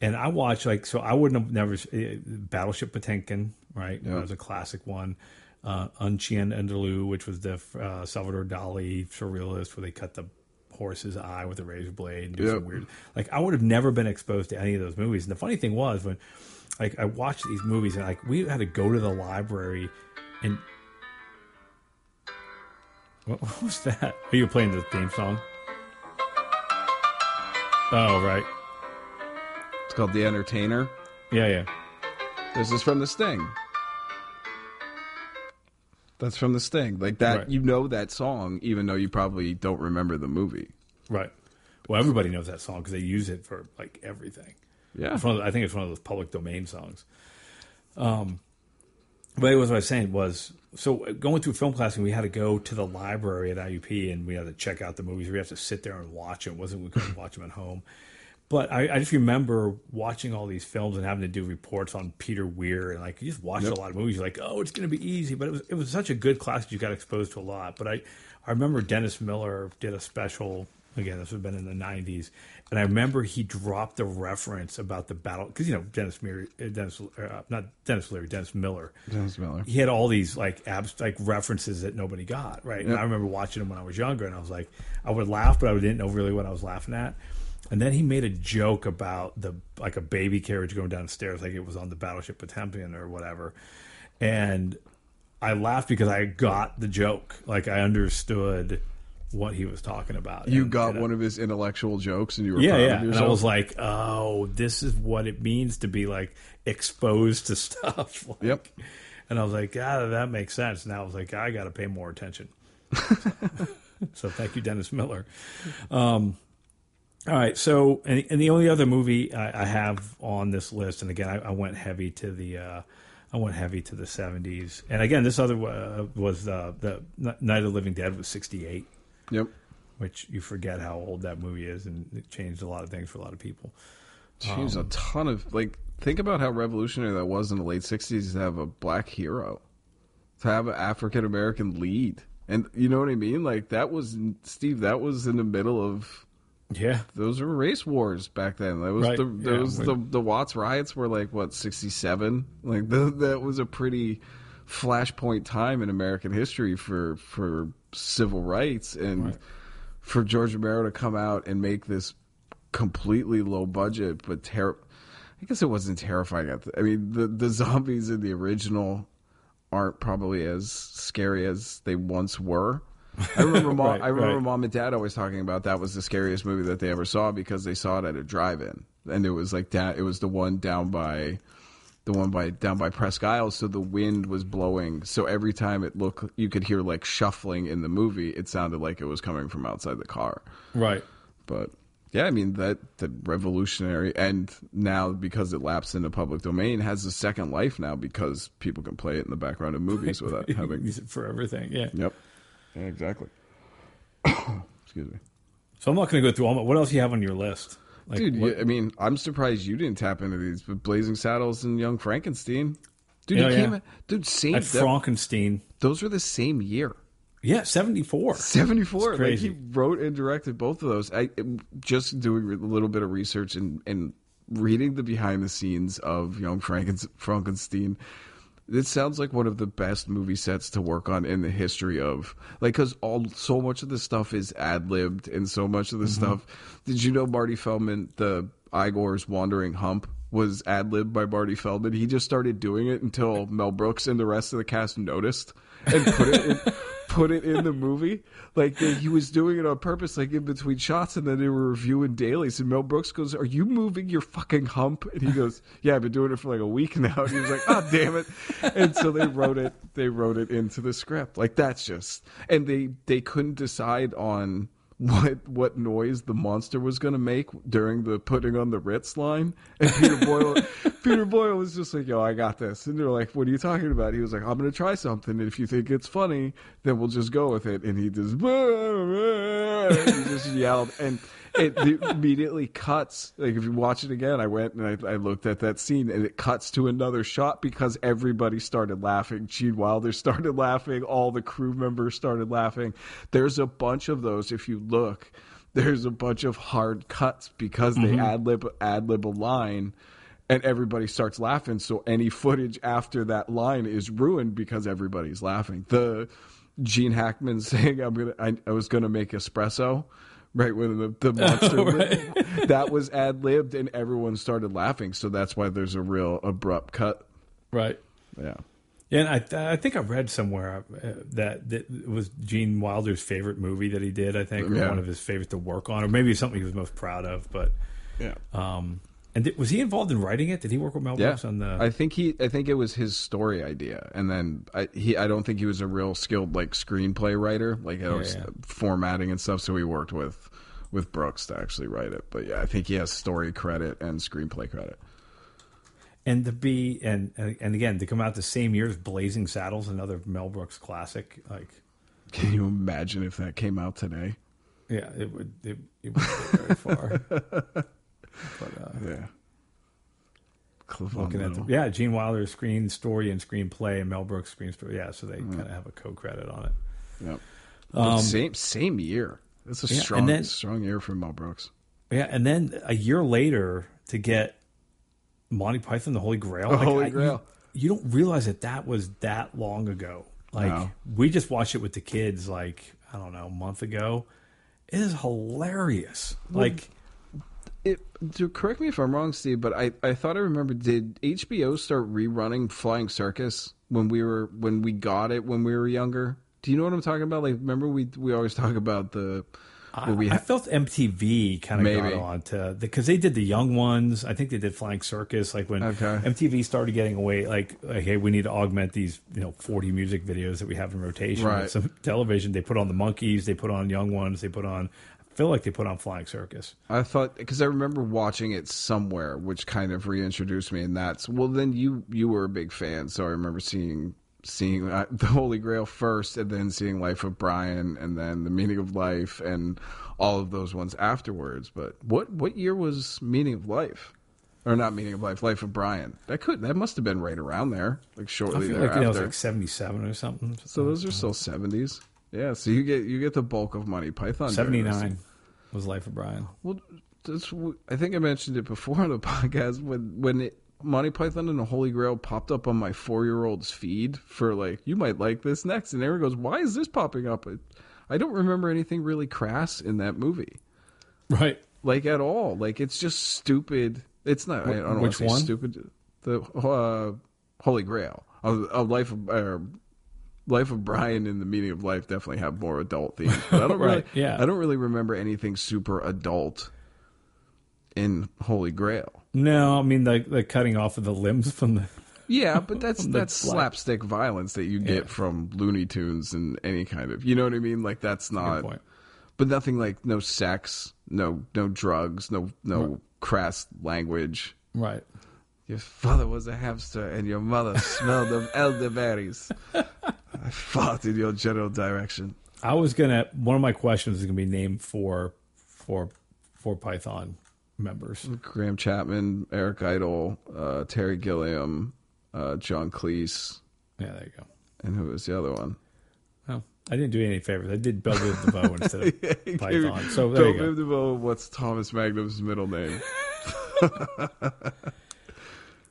and I watched like so I wouldn't have never uh, Battleship Potemkin right that was a classic one, uh, Un Chien Andalou which was the uh, Salvador Dali surrealist where they cut the horse's eye with a razor blade and do Yep. some weird like I would have never been exposed to any of those movies. And the funny thing was when like I watched these movies and like we had to go to the library and what, what was that? Are you playing the theme song? Oh right, It's called The Entertainer. yeah, yeah. This is from The Sting. That's from The Sting. Like that, Right. you know that song, even though you probably don't remember the movie. Right. Well, everybody knows that song because they use it for like everything. Yeah. It's one of the- I think it's one of those public domain songs. Um, but it was what I was saying was so going through film class and we had to go to the library at IUP and we had to check out the movies. We have to sit there and watch them. It wasn't we couldn't watch them at home. But I, I just remember watching all these films and having to do reports on Peter Weir and like you just watched a lot of movies. You're like, oh, it's going to be easy. But it was it was such a good class that you got exposed to a lot. But I I remember Dennis Miller did a special again. This would have been in the '90s, and I remember he dropped the reference about the battle because you know Dennis Miller, Dennis uh, not Dennis Leary, Dennis Miller. Dennis Miller. He had all these like abs like references that nobody got right. And I remember watching him when I was younger, and I was like, I would laugh, but I didn't know really what I was laughing at. And then he made a joke about the like a baby carriage going downstairs, like it was on the battleship Potemkin or whatever. And I laughed because I got the joke, like I understood what he was talking about. You And- got and I- one of his intellectual jokes, and you were yeah, yeah. And I was like, oh, this is what it means to be like exposed to stuff. Like- Yep. And I was like, ah, that makes sense. And I was like, I got to pay more attention. so thank you, Dennis Miller. Um, all right. So, and, and the only other movie I, I have on this list, and again, I, I went heavy to the, uh, I went heavy to the seventies. And again, this other uh, was uh, the Night of the Living Dead was sixty eight Yep. which you forget how old that movie is, and it changed a lot of things for a lot of people. Jeez, Um, a ton of like. Think about how revolutionary that was in the late '60s to have a black hero, to have an African American lead, and you know what I mean. Like that was Steve. That was in the middle of Yeah, those were race wars back then. That was Right, the those we- the the Watts riots were like what sixty seven. Like the, that was a pretty flashpoint time in American history for for civil rights and Right. for George Romero to come out and make this completely low budget but ter- I guess it wasn't terrifying. At the, I mean the the zombies in the original aren't probably as scary as they once were. I remember mom, Right, I remember right. mom and dad always talking about that was the scariest movie that they ever saw because they saw it at a drive-in, and it was like that. It was the one down by the one by down by Presque Isle, so the wind was blowing. So every time it looked, you could hear like shuffling in the movie. It sounded like it was coming from outside the car. Right. But yeah, I mean that the revolutionary, and now because it lapsed into public domain, has a second life now because people can play it in the background of movies without having. Use it for everything. Yeah. Yep. Yeah, exactly. Excuse me. So I'm not going to go through all. My, what else do you have on your list? Like, Dude, what- I mean, I'm surprised you didn't tap into these but Blazing Saddles and Young Frankenstein. Dude, oh, Yeah, came yeah. out- dude, same. that- Frankenstein. those were the same year. Yeah, 74. 74 It's like crazy. he wrote and directed both of those i just doing a little bit of research and, and reading the behind the scenes of young Franken- frankenstein it sounds like one of the best movie sets to work on in the history of like because all so much of the stuff is ad-libbed and so much of the Mm-hmm. stuff did you know marty feldman the igor's wandering hump was ad-libbed by marty feldman he just started doing it until mel brooks and the rest of the cast noticed and put it in, put it in the movie. Like they, he was doing it on purpose, like in between shots, and then they were reviewing dailies. And Mel Brooks goes, "Are you moving your fucking hump?" And he goes, "Yeah, I've been doing it for like a week now." And he was like, "Oh, damn it!" And so they wrote it. They wrote it into the script. Like that's just, and they they couldn't decide on what what noise the monster was going to make during the putting on the Ritz line. And Peter Boyle Peter Boyle was just like, "Yo, I got this." And they're like, "What are you talking about?" He was like, "I'm going to try something, and if you think it's funny, then we'll just go with it." And he just he just yelled and it immediately cuts. Like if you watch it again, I went and I, I looked at that scene, and it cuts to another shot because everybody started laughing. Gene Wilder started laughing. All the crew members started laughing. There's a bunch of those. If you look, there's a bunch of hard cuts because they mm-hmm. ad lib ad lib a line. And everybody starts laughing, so any footage after that line is ruined because everybody's laughing. The Gene Hackman saying, "I'm gonna," I, I was gonna make espresso, right when the, the monster that was ad libbed, and everyone started laughing. So that's why there's a real abrupt cut. Right. Yeah, Yeah, and I, I think I read somewhere uh, that, that it was Gene Wilder's favorite movie that he did. I think, or Yeah. one of his favorite to work on, or maybe something he was most proud of. But yeah, um, and did, was he involved in writing it? Did he work with Mel yeah. Brooks on the? I think he, I think it was his story idea, and then I, he, I don't think he was a real skilled like screenplay writer, like it was yeah. formatting and stuff. So he worked with with Brooks to actually write it. But yeah, I think he has story credit and screenplay credit. and to be and and again to come out the same year as Blazing Saddles, another Mel Brooks classic. Like, Can you imagine if that came out today? yeah, it would it, it would go very far. but uh, Yeah. Looking at the, yeah, Gene Wilder's screen story and screenplay, and Mel Brooks screen story. Yeah, so they Mm. kind of have a co credit on it. Yep. But same same year. It's a yeah, strong then- strong year for Mel Brooks. Yeah, and then a year later to get Monty Python, the Holy Grail. The Holy you- Grail. You, don't realize that that was that long ago. Like No. we just watched it with the kids, like I don't know, a month ago. It is hilarious. like It, correct me if I'm wrong, Steve, but I, I thought I remember did HBO start rerunning Flying Circus when we were when we got it when we were younger? Do you know what I'm talking about? Like remember we we always talk about the where we I, I felt MTV kind of got on to because they did the young ones. I think they did Flying Circus. Like when Okay. MTV started getting away, like, like, hey, we need to augment these, you know, forty music videos that we have in rotation Right. some television. They put on the Monkees, they put on young ones, they put on. I feel like they put on Flying Circus. I thought because I remember watching it somewhere, which kind of reintroduced me, and that's well. Then you you were a big fan, so I remember seeing seeing uh, the Holy Grail first, and then seeing Life of Brian, and then The Meaning of Life, and all of those ones afterwards. But what what year was Meaning of Life, or not Meaning of Life, Life of Brian? That could that must have been right around there, like shortly I feel like you know, it was like seventy seven or something. so those are still seventies. Yeah, so you get you get the bulk of Monty Python. seventy nine was Life of Brian. Well, that's, I think I mentioned it before on the podcast when when it, Monty Python and the Holy Grail popped up on my four year old's feed for like you might like this next, and Aaron goes, "Why is this popping up?" I, I don't remember anything really crass in that movie, Right. like at all. Like it's just stupid. It's not. I don't want which one? stupid. The uh, Holy Grail. a, a life of uh, Life of Brian and the Meaning of Life definitely have more adult themes. But I don't Right, really, yeah. I don't really remember anything super adult in Holy Grail. No, I mean the the cutting off of the limbs from the. Yeah, but that's that's black- slapstick violence that you get Yeah. from Looney Tunes and any kind of, you know what I mean? Like that's Good not, point. but nothing like no sex, no no drugs, no no crass language. Right. Your father was a hamster and your mother smelled of elderberries. I fought in your general direction. I was gonna. One of my questions is gonna be named for for for Python members. Graham Chapman, Eric Idle, uh, Terry Gilliam, uh, John Cleese, Yeah, there you go. and who was the other one? Oh, I didn't do any favors. I did Bell Biv DeVoe instead of gave Python. So there you Bill go. DeVoe, what's Thomas Magnum's middle name?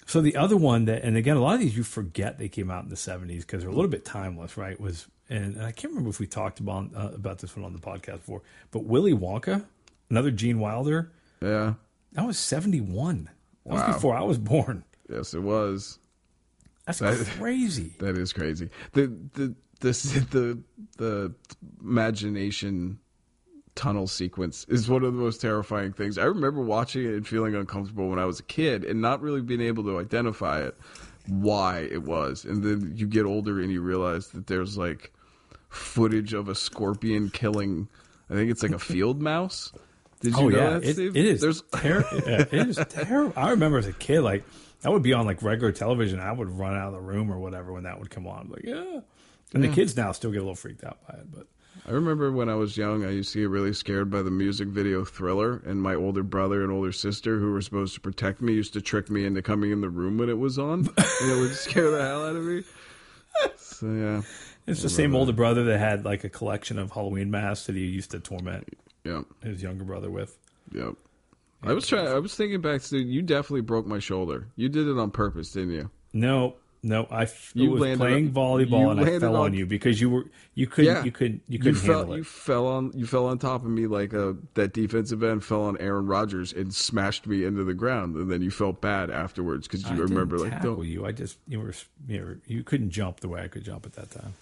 So the other one that, and again, a lot of these you forget they came out in the '70s because they're a little bit timeless, right? Was and, and I can't remember if we talked about uh, about this one on the podcast before, but Willy Wonka, another Gene Wilder, Yeah, that was '71. That was Wow. before I was born. yes, it was. That's That- crazy. That is crazy. The the the the the imagination tunnel sequence is one of the most terrifying things. I remember watching it and feeling uncomfortable when I was a kid and not really being able to identify it why it was. And then you get older and you realize that there's like footage of a scorpion killing I think it's like a field mouse. Did oh, you Oh know yeah, that, it, Steve? it is. There's Ter- yeah, it is terrible. I remember as a kid, like I would be on like regular television. I would run out of the room or whatever when that would come on. Like yeah, and the kids now still get a little freaked out by it. But I remember when I was young, I used to get really scared by the music video Thriller, and my older brother and older sister, who were supposed to protect me, used to trick me into coming in the room when it was on, and it would scare the hell out of me. So yeah, it's the same older brother that had like a collection of Halloween masks that he used to torment yeah, his younger brother with. yeah. I was trying. I was thinking back to you. Definitely broke my shoulder. You did it on purpose, didn't you? No, no, I f- You was playing on- volleyball and I fell on, on- you because you were you couldn't Yeah. you couldn't you You couldn't fell. handle it. You fell on. You fell on top of me like a that defensive end fell on Aaron Rodgers and smashed me into the ground, and then you felt bad afterwards because you I remember like don't. you. I just you were you were you couldn't jump the way I could jump at that time.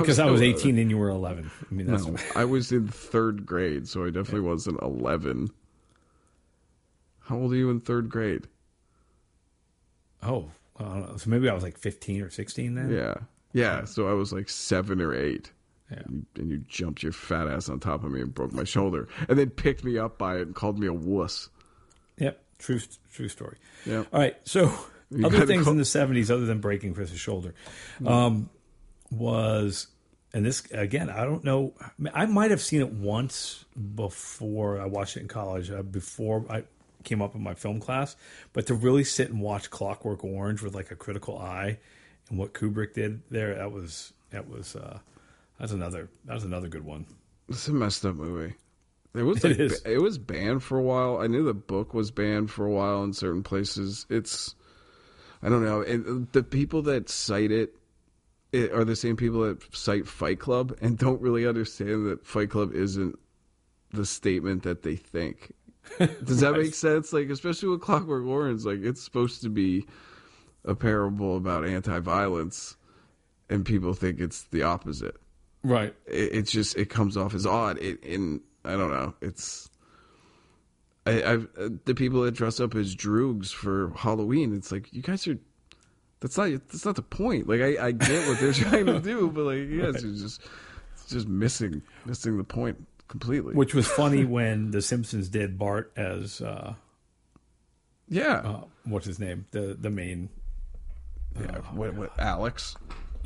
Because I was 18 and you were 11. I mean, that's No, I was in third grade, so I definitely wasn't 11. How old are you in third grade? oh, I don't know. So maybe I was like 15 or 16 then. Yeah. Yeah, so I was like seven or eight. Yeah. And you jumped your fat ass on top of me and broke my shoulder, and then picked me up by it and called me a wuss. Yep. True. True story. Yeah. All right. So You other things call- in the 70s, other than breaking Chris's shoulder, um, was and this again. I don't know. I might have seen it once before I watched it in college. Uh, before I came up in my film class, but to really sit and watch Clockwork Orange with like a critical eye and what Kubrick did there, that was that was uh, that's another that was another good one. It's a messed up movie. It was It like, is. it was banned for a while. I knew the book was banned for a while in certain places. It's I don't know. And the people that cite it, it are the same people that cite Fight Club and don't really understand that Fight Club isn't the statement that they think. Does that make sense? Like especially with Clockwork Orange, like it's supposed to be a parable about anti-violence and people think it's the opposite Right. it, it's just it comes off as odd. It, in I don't know. It's I, I've uh, the people that dress up as droogs for Halloween. It's like you guys are. That's not that's not the point. Like I, I get what they're trying to do, but like you guys are just it's just missing missing the point completely. Which was funny when The Simpsons did Bart as uh, yeah, uh, what's his name? The the main yeah. What, what Alex?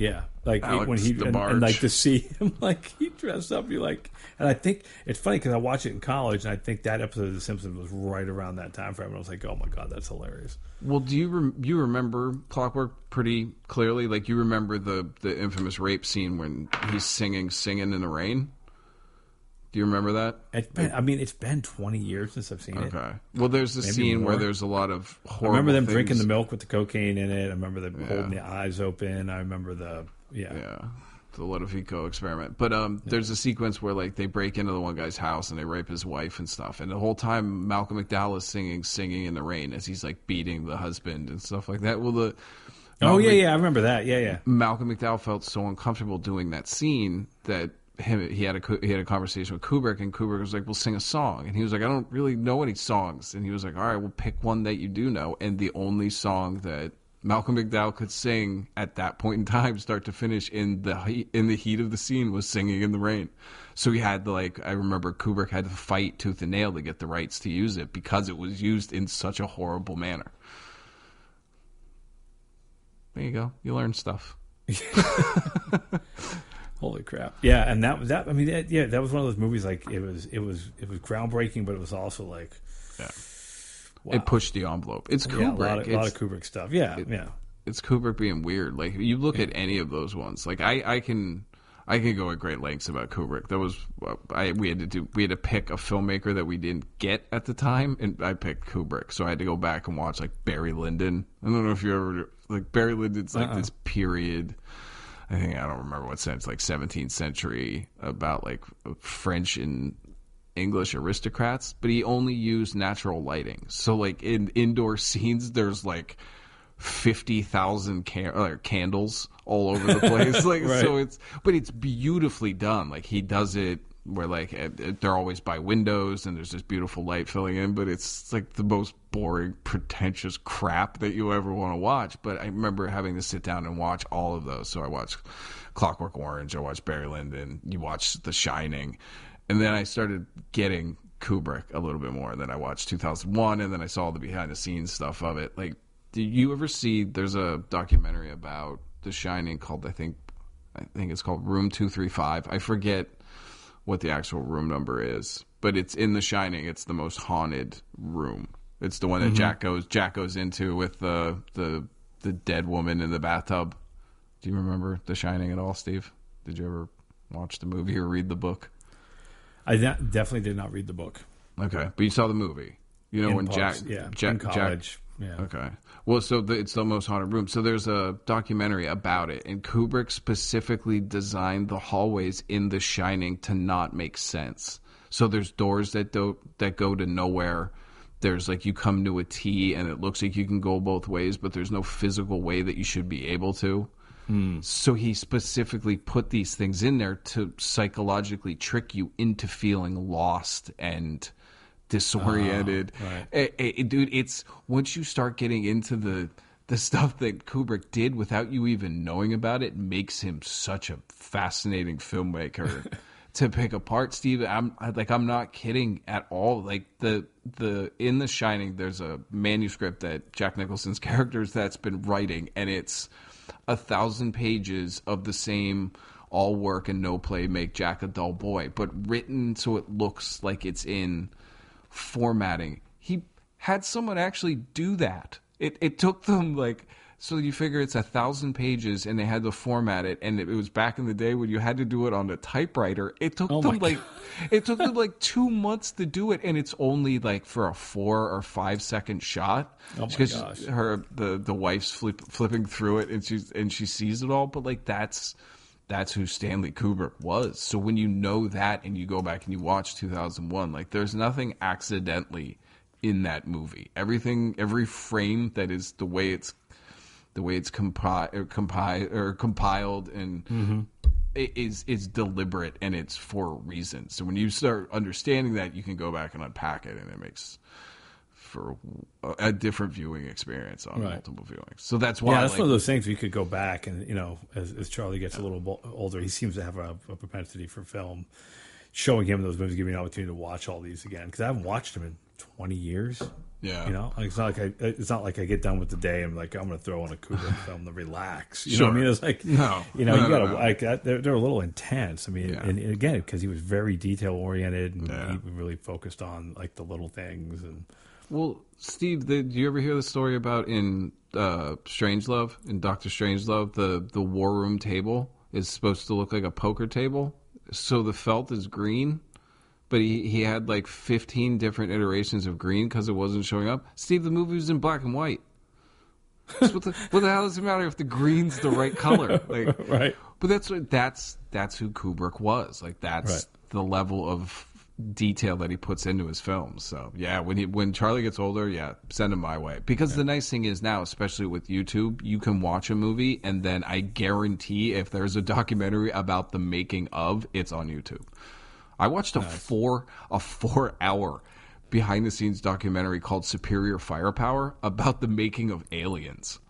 Yeah, like Alex when he and, and like to see him like he dressed up, you like, and I think it's funny because I watched it in college, and I think that episode of The Simpsons was right around that time frame, and I was like, oh my god, that's hilarious. Well, do you rem- you remember Clockwork pretty clearly? Like you remember the the infamous rape scene when he's singing "Singing in the Rain." Do you remember that? It's been, I mean, it's been twenty years since I've seen it. Okay. Well, there's a Maybe scene where there's a lot of I remember them things. drinking the milk with the cocaine in it. I remember them Yeah. holding the eyes open. I remember the yeah. Yeah, the Ludovico experiment. But um, there's a sequence where like they break into the one guy's house and they rape his wife and stuff. And the whole time Malcolm McDowell is singing "Singing in the Rain" as he's like beating the husband and stuff like that. Well, the Oh yeah, Mc- yeah, I remember that. Yeah, yeah. Malcolm McDowell felt so uncomfortable doing that scene that him he had a he had a conversation with Kubrick and Kubrick was like, "We'll sing a song," and he was like, "I don't really know any songs," and he was like, "All right, we'll pick one that you do know," and the only song that Malcolm McDowell could sing at that point in time, start to finish, in the heat, in the heat of the scene, was "Singing in the Rain." So he had to, like I remember Kubrick had to fight tooth and nail to get the rights to use it because it was used in such a horrible manner. There you go. You learn stuff. Holy crap! Yeah, and that that I mean, that, yeah, that was one of those movies. Like it was, it was, it was groundbreaking, but it was also like, Yeah. wow. It pushed the envelope. It's yeah, Kubrick. a lot of, a lot of Kubrick stuff. Yeah, yeah. it's Kubrick being weird. Like you look at any of those ones. Like I, I can, I can go at great lengths about Kubrick. That was, I we had to do. We had to pick a filmmaker that we didn't get at the time, and I picked Kubrick. So I had to go back and watch like Barry Lyndon. I don't know if you ever like Barry Lyndon's like Uh-uh. this period. I think I don't remember what sense, like 17th century, about like French and English aristocrats, but he only used natural lighting. So like in indoor scenes, there's like fifty thousand can- uh, candles all over the place. like Right. so, it's but it's beautifully done. Like he does it where like they're always by windows and there's this beautiful light filling in, but it's like the most boring, pretentious crap that you ever want to watch. But I remember having to sit down and watch all of those. So I watched Clockwork Orange, I watched Barry Lyndon, you watch The Shining, and then I started getting Kubrick a little bit more. And Then I watched 2001, and then I saw the behind the scenes stuff of it. Like, did you ever see? There's a documentary about The Shining called I think I think it's called Room Two Three Five. I forget what the actual room number is, but it's in The Shining. It's the most haunted room. It's the one that mm-hmm. Jack goes Jack goes into with the the the dead woman in the bathtub. Do you remember The Shining at all, Steve? Did you ever watch the movie or read the book? I de- definitely did not read the book. Okay, but you saw the movie. You know In when Jack, yeah, Jack, in Jack- college. yeah. Okay. Well, so the, it's the most haunted room. So there's a documentary about it, and Kubrick specifically designed the hallways in The Shining to not make sense. So there's doors that don't that go to nowhere. There's like you come to a T, and it looks like you can go both ways, but there's no physical way that you should be able to. Hmm. So he specifically put these things in there to psychologically trick you into feeling lost and disoriented. right. Eh, eh, dude, it's once you start getting into the the stuff that Kubrick did without you even knowing about it makes him such a fascinating filmmaker to pick apart. Steve, I'm like I'm not kidding at all. Like the the in The Shining, there's a manuscript that Jack Nicholson's characters that's been writing, and it's a thousand pages of the same all work and no play make Jack a dull boy, but written so it looks like it's in formatting. He had someone actually do that. It it took them like so you figure it's a thousand pages and they had to format it and it was back in the day when you had to do it on a typewriter. It took Oh them like it took them like two months to do it and it's only like for a four or five second shot. Oh my Because gosh. her the the wife's flip, flipping through it and she's and she sees it all, but like that's that's who Stanley Kubrick was. So when you know that and you go back and you watch 2001, like there's nothing accidentally in that movie. Everything, every frame that is the way it's the way it's compi- or compi- or compiled and mm-hmm. it is is deliberate and it's for a reason. So when you start understanding that, you can go back and unpack it, and it makes for a, a different viewing experience on Right. multiple viewings. So that's why Yeah, that's like one of those things you could go back and you know, as, as Charlie gets a little bo- older, he seems to have a, a propensity for film. Showing him those movies, giving me an opportunity to watch all these again because I haven't watched them in twenty years. Yeah. you know, like, it's not like I, it's not like I get done with the day and like I'm going to throw on a Kubrick film to relax. You know what I mean? It's like No. you know, No, you got to no. like. They're, they're a little intense. I mean, Yeah. and, and again, because he was very detail oriented and Yeah. he really focused on like the little things and Well, Steve, the, did you ever hear the story about in uh, Strangelove, in Doctor Strangelove, the the war room table is supposed to look like a poker table, so the felt is green, but he, he had like fifteen different iterations of green because it wasn't showing up. Steve, the movie was in black and white. So what, the, what the hell does it matter if the green's the right color? Like, right. but that's what that's that's who Kubrick was. Like that's Right. the level of detail that he puts into his films. So yeah, when he when Charlie gets older, yeah, send him my way. Because the nice thing is now, especially with YouTube, you can watch a movie and then I guarantee if there's a documentary about the making of, it's on YouTube. I watched a four a four hour behind the scenes documentary called Superior Firepower about the making of Aliens.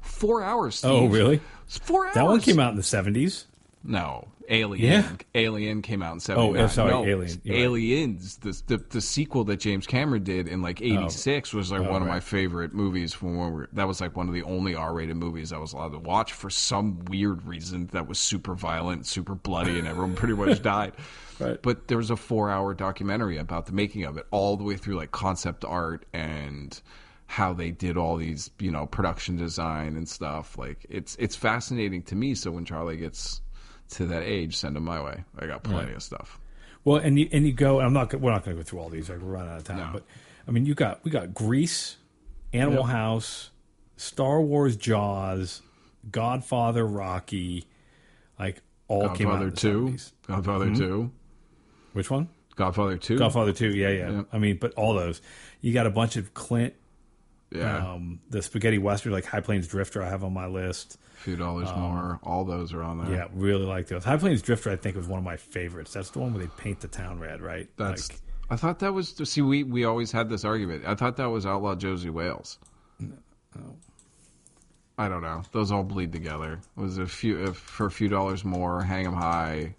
Four hours. Oh, Steve. Oh, really? Four hours. That one came out in the seventies. No, Alien. Yeah. Alien came out in seventy. Oh, sorry, no, Alien. Right. Aliens. The, the the sequel that James Cameron did in like oh. eighty six was like oh, one of my favorite movies from when we were. That was like one of the only R rated movies I was allowed to watch for some weird reason. That was super violent, super bloody, and everyone pretty much died. Right. But there was a four hour documentary about the making of it, all the way through like concept art and how they did all these, you know, production design and stuff. Like it's it's fascinating to me. So when Charlie gets to that age, send them my way. I got plenty of stuff. Well, and you and you go. I'm not. We're not going to go through all these. Like we're running out of time. No. But I mean, you got we got Grease, Animal Yep. House, Star Wars, Jaws, Godfather, Rocky, like all came out Godfather in the two, 70s. Godfather two, Which one? Godfather two. Godfather two. Yeah, yeah, Yeah. I mean, but all those. You got a bunch of Clint, yeah, um, the spaghetti western, like High Plains Drifter. I have on my list. Few dollars more. All those are on there. um, Yeah, really like those. High Plains Drifter, I think, was one of my favorites. That's the one where they paint the town red, right? That's. like, I thought that was. See, we we always had this argument. I thought that was Outlaw Josey Wales. No. I don't know. Those all bleed together. It was a few if, for a few dollars more. Hang 'em High,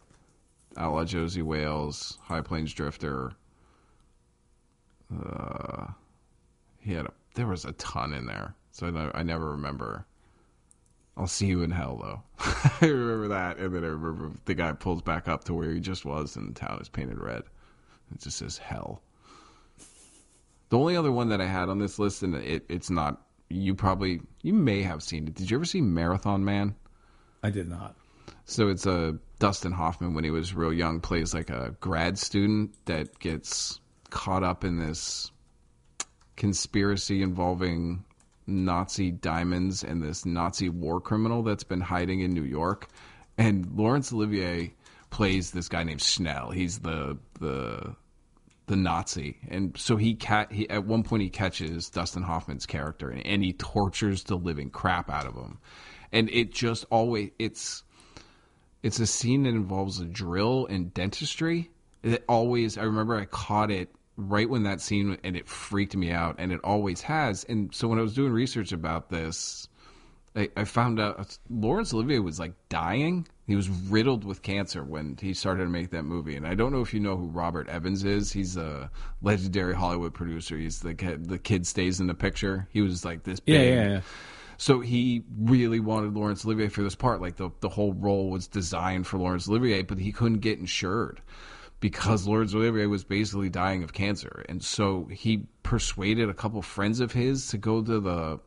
Outlaw Josey Wales, High Plains Drifter. Uh, he had a. There was a ton in there, so I, I never remember. I'll see you in hell, though. I remember that, and then I remember the guy pulls back up to where he just was, and the town is painted red. It just says hell. The only other one that I had on this list, and it, it's not. You probably, you may have seen it. Did you ever see Marathon Man? I did not. So it's a Dustin Hoffman when he was real young plays like a grad student that gets caught up in this conspiracy involving Nazi diamonds and this Nazi war criminal that's been hiding in New York. And Laurence Olivier plays this guy named Schnell. He's the the the Nazi, and so he cat he at one point he catches Dustin Hoffman's character and, and he tortures the living crap out of him, and it just always it's it's a scene that involves a drill and dentistry. It always I remember I caught it right when that scene and it freaked me out, and it always has. And so when I was doing research about this, I, I found out Laurence Olivier was like dying. He was riddled with cancer when he started to make that movie. And I don't know if you know who Robert Evans is. He's a legendary Hollywood producer. He's the kid, the kid stays in the picture. He was like this big. Yeah, yeah, yeah. So he really wanted Laurence Olivier for this part. Like the the whole role was designed for Laurence Olivier, but he couldn't get insured because Laurence Olivier was basically dying of cancer, and so he persuaded a couple friends of his to go to the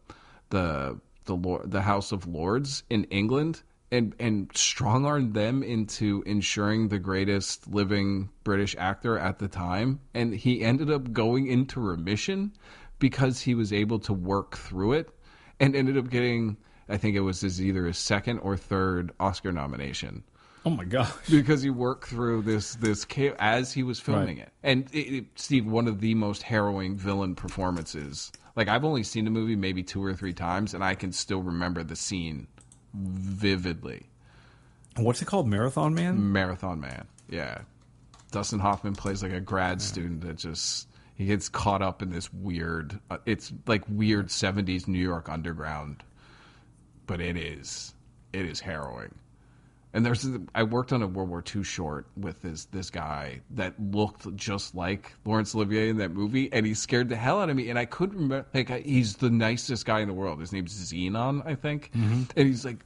the the the House of Lords in England and and strong armed them into insuring the greatest living British actor at the time, and he ended up going into remission because he was able to work through it, and ended up getting. I think it was his either his second or third Oscar nomination Oh my gosh. because he worked through this this ca- as he was filming Right. it. And it, it, Steve, one of the most harrowing villain performances. Like I've only seen the movie maybe two or three times, and I can still remember the scene vividly. What's it called? Marathon Man? Marathon Man, yeah. Dustin Hoffman plays like a grad student that just he gets caught up in this weird. Uh, it's like weird '70s New York underground, but it is it is harrowing. And there's I worked on a World War II short with this this guy that looked just like Laurence Olivier in that movie, and he scared the hell out of me. And I couldn't remember like he's the nicest guy in the world. His name's Xenon, I think, mm-hmm. and he's like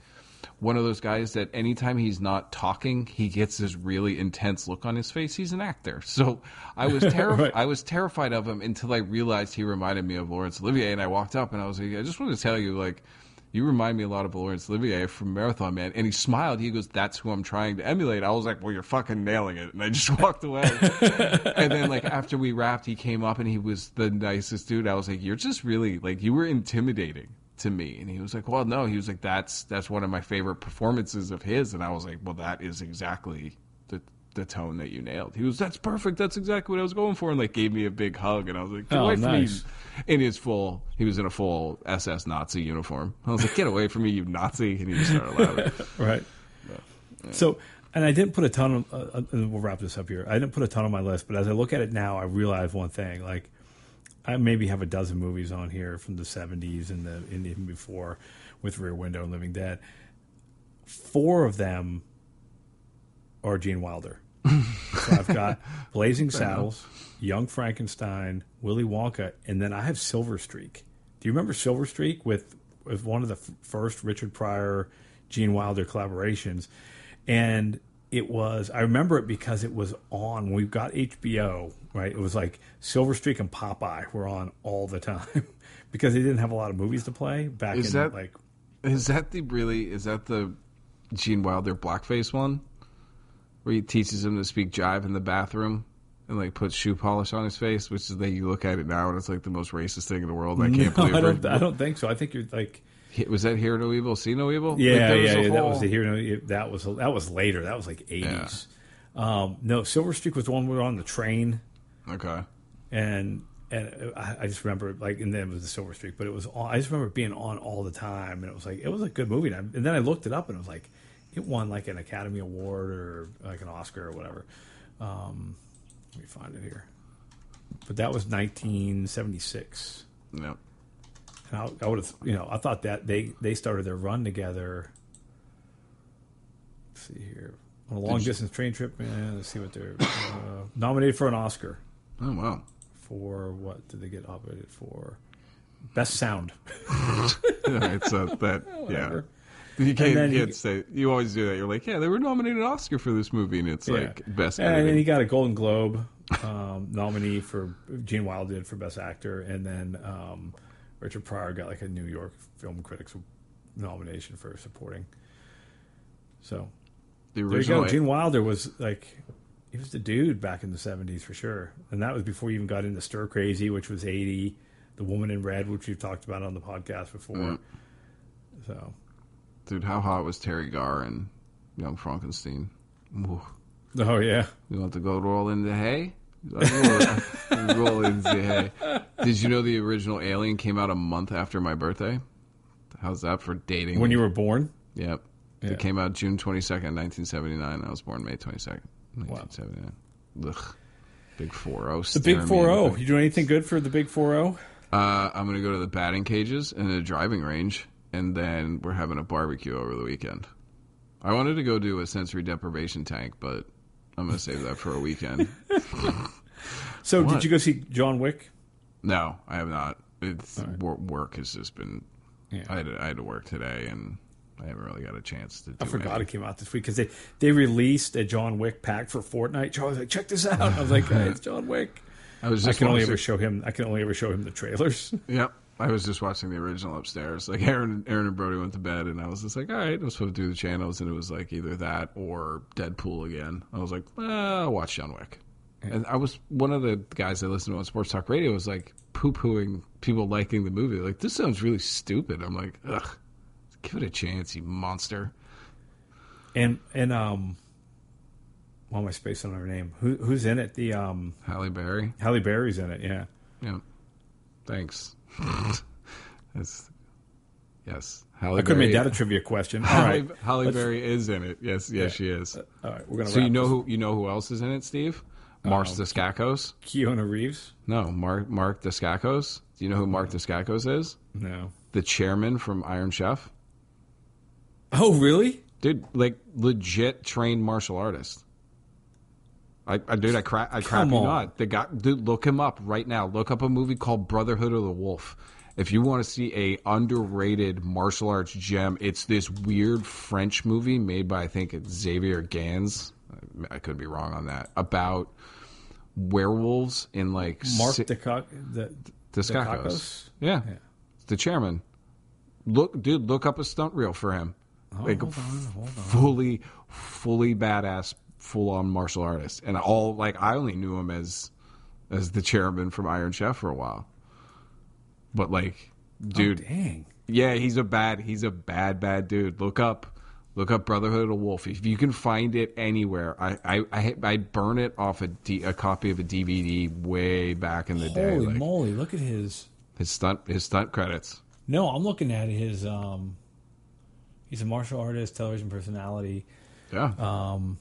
one of those guys that anytime he's not talking, he gets this really intense look on his face. He's an actor, so I was terrified. Right. I was terrified of him until I realized he reminded me of Laurence Olivier, and I walked up and I was like, I just want to tell you, like. You remind me a lot of Laurence Olivier from Marathon Man. And he smiled. He goes, That's who I'm trying to emulate. I was like, Well, you're fucking nailing it. And I just walked away. and then, like, after we wrapped, he came up and he was the nicest dude. I was like, You're just really, like, you were intimidating to me. And he was like, Well, no. He was like, That's that's one of my favorite performances of his. And I was like, Well, that is exactly the tone that you nailed. He was, "That's perfect. That's exactly what I was going for," and like gave me a big hug, and I was like, "Get Oh, away from nice. me!" In his full, he was in a full SS Nazi uniform. I was like, "Get away from me, you Nazi!" And he just started laughing. right. So, and I didn't put a ton of, uh, uh, and we'll wrap this up here. I didn't put a ton on my list, but as I look at it now, I realize one thing. Like, I maybe have a dozen movies on here from the 70s and, the, and even before with Rear Window and Living Dead. Four of them are Gene Wilder. So I've got Blazing Saddles, Young Frankenstein, Willy Wonka, and then I have Silver Streak. Do you remember Silver Streak with, with one of the f- first Richard Pryor, Gene Wilder collaborations? And it was, I remember it because it was on, when we got HBO, right? It was like Silver Streak and Popeye were on all the time because they didn't have a lot of movies to play back Is in that- like, Is that the really? Is that the Gene Wilder blackface one, where he teaches him to speak jive in the bathroom and like puts shoe polish on his face? Which is like you look at it now and it's like the most racist thing in the world. I can't No, believe I it. don't, I don't think so. I think you're like, Was that hear no evil, see no evil? Like, Yeah, there yeah, yeah. That whole- was the hero. That was that was later. That was like eighties. Um, no, Silver Streak was the one we were on the train, Okay. and and I, I just remember like, and then it was the Silver Streak, but it was. On, I just remember being on all the time, and it was like it was a good movie. And, I, and then I looked it up, and it was like it won like an Academy Award or like an Oscar or whatever. Um, let me find it here. But that was 1976. Yep. And I, I would have, you know, I thought that they they started their run together. Let's see here on a long distance train trip. Man, let's see what they're uh, nominated for an Oscar Oh wow. for what did they get nominated for? Best sound. yeah, it's a, that. yeah. You can't, you can't say. You always do that. You're like, yeah, they were nominated an Oscar for this movie, and it's like best. And then he got a Golden Globe um, nominee for Gene Wilder did for Best Actor, and then um, Richard Pryor got like a New York Film Critics nomination for supporting. So the There you go. Gene Wilder was like, he was the dude back in the 70s for sure. And that was before you even got into Stir Crazy, which was 80, The Woman in Red, which we've talked about on the podcast before. Mm. So, Dude, how hot was Teri Garr and Young Frankenstein? Ooh. oh, yeah. You want to go roll in the hay? roll, roll in the hay. Did you know the original Alien came out a month after my birthday? How's that for dating? When you were born? Yep. Yeah. It came out June 22nd, 1979. I was born May 22nd, 1979. Ugh. Big 4 0. The Big 4 0. You doing anything good for the Big 4 0? Uh, I'm going to go to the batting cages and the driving range, and then we're having a barbecue over the weekend. I wanted to go do a sensory deprivation tank, but I'm going to save that for a weekend. So, What? did you go see John Wick? no, I have not. It's wor- work has just been. Yeah. I had to, I had to work today, and I haven't really got a chance to. Do I forgot any. it came out this week because they, they released a John Wick pack for Fortnite. Charlie was like, check this out. I was like, hey, it's John Wick. I was I can only watching- ever show him. I can only ever show him the trailers. Yep. I was just watching the original upstairs. Like Aaron, Aaron and Brody went to bed, and I was just like, "All right, I'm supposed to do the channels," and it was like either that or Deadpool again. I was like, ah, "I'll watch John Wick." And I was one of the guys I listened to on Sports Talk Radio was like poo pooing people liking the movie. Like this sounds really stupid. I'm like, ugh, give it a chance, you monster. And and um, why am I spacing on her name? Who who's in it? The um, Halle Berry. Halle Berry's in it. Yeah. Yeah. Thanks. That's yes. Halle I could have made that a trivia question. All Halle. Halle Let's- Berry is in it. Yes, yes, Yeah. she is. Uh, All right. We're gonna. So you know this. who you know who else is in it, Steve? Mark Dacascos. Keanu Reeves? No, Mark Mark Dacascos. Do you know who Mark Dacascos is? No. The chairman from Iron Chef. Oh, really? Dude, like legit trained martial artist. I, I dude, I crap, I crap you not. The guy, dude, look him up right now. Look up a movie called Brotherhood of the Wolf. If you want to see a underrated martial arts gem, it's this weird French movie made by I think it's Xavier Gans. I could be wrong on that. About werewolves in like Mark si- Dacascos. The, Dacascos. Dacascos? Yeah. Yeah. The chairman. Look, dude, look up a stunt reel for him. Oh, like Oh, hold on, hold on. fully, fully badass, full on martial artist, and all like I only knew him as as the chairman from Iron Chef for a while. But like, dude, Oh, dang. yeah, he's a bad, he's a bad, bad dude. Look up, Look up Brotherhood of the Wolf. If you can find it anywhere, I I I I'd burn it off a, D, a copy of a DVD way back in the day. Holy like, moly! Look at his. his stunt his stunt credits. No, I'm looking at his. Um, he's a martial artist, television personality. Yeah, Um,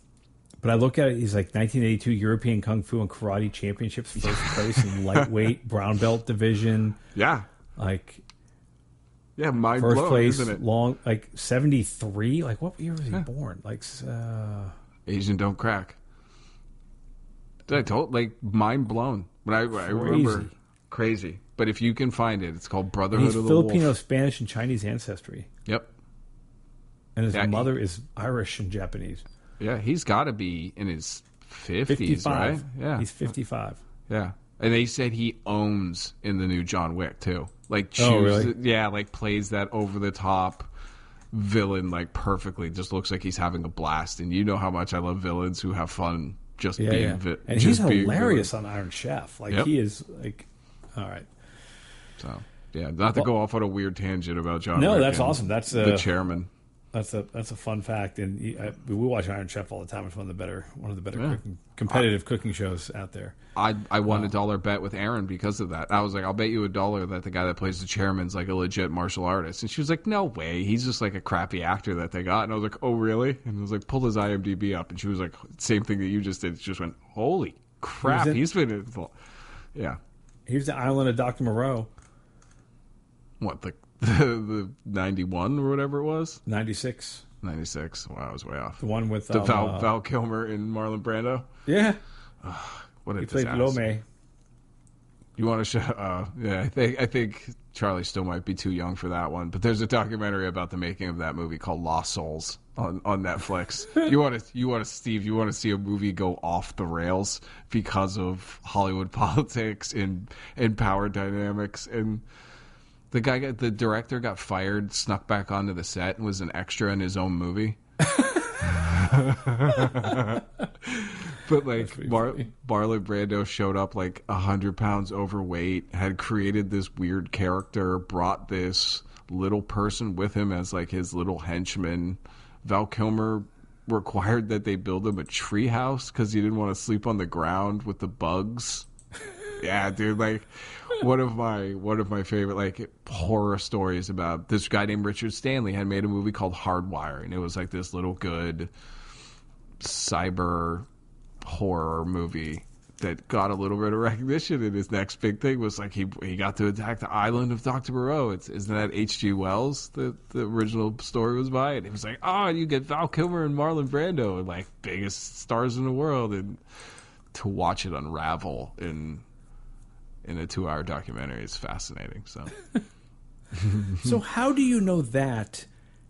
but I look at it. He's like 1982 European Kung Fu and Karate Championships, first place in lightweight brown belt division. yeah, Like yeah. Mind first blown, place, isn't it? long like 73. Like what year was he born? Like uh, Asian don't crack. Did I told like mind blown? But I, I remember Crazy. But if you can find it, it's called Brotherhood of the Filipino, Wolf. Spanish, and Chinese ancestry, Yep. and his Yeah, he- mother is Irish and Japanese. Yeah, he's got to be in his fifties, 55. right? Yeah, he's 55. yeah. And they said he owns in the new John Wick too. Like, choose, Oh, really? yeah, like plays that over the top villain like perfectly. Just looks like he's having a blast. And you know how much I love villains who have fun just Yeah, being yeah. vi- and he's hilarious on Iron Chef. Like Yep. he is like, all right. So yeah, not to go off on a weird tangent about John. No, Wick that's awesome. That's the uh, chairman. That's a that's a fun fact, and he- I, we watch Iron Chef all the time. It's one of the better one of the better Yeah. cooking, competitive cooking shows out there. I I won a um, dollar bet with Aaron because of that. I was like, I'll bet you a dollar that the guy that plays the chairman's like a legit martial artist. And she was like, No way, he's just like a crappy actor that they got. And I was like, Oh really? And I was like, Pull his IMDb up, and she was like, Same thing that you just did. She just went, Holy crap, in- he's been in. Yeah, Here's the island of Doctor Moreau, what the the ninety one or whatever it was, ninety six, ninety six. Wow, I was way off. the one with The um, Val, uh, Val Kilmer and Marlon Brando. yeah, What a he played. Lo-Mai. You want to show? Uh, yeah, I think I think Charlie still might be too young for that one. But there's a documentary about the making of that movie called Lost Souls on, on Netflix. you want to you want to Steve? You want to see a movie go off the rails because of Hollywood politics and and power dynamics and. The guy, got, the director, got fired, snuck back onto the set, and was an extra in his own movie. But like Bar-. Marlon Brando showed up like a hundred pounds overweight, had created this weird character, brought this little person with him as like his little henchman. Val Kilmer required that they build him a treehouse because he didn't want to sleep on the ground with the bugs. yeah, dude, like one of my one of my favorite like horror stories about this guy named Richard Stanley had made a movie called Hardware, and it was like this little good cyber horror movie that got a little bit of recognition. And his next big thing was like he he got to attack the island of Doctor Moreau. It's isn't that H.G. Wells that the original story was by? And he was like, oh, you get Val Kilmer and Marlon Brando and like biggest stars in the world, and to watch it unravel in in a two hour documentary is fascinating. So So how do you know that,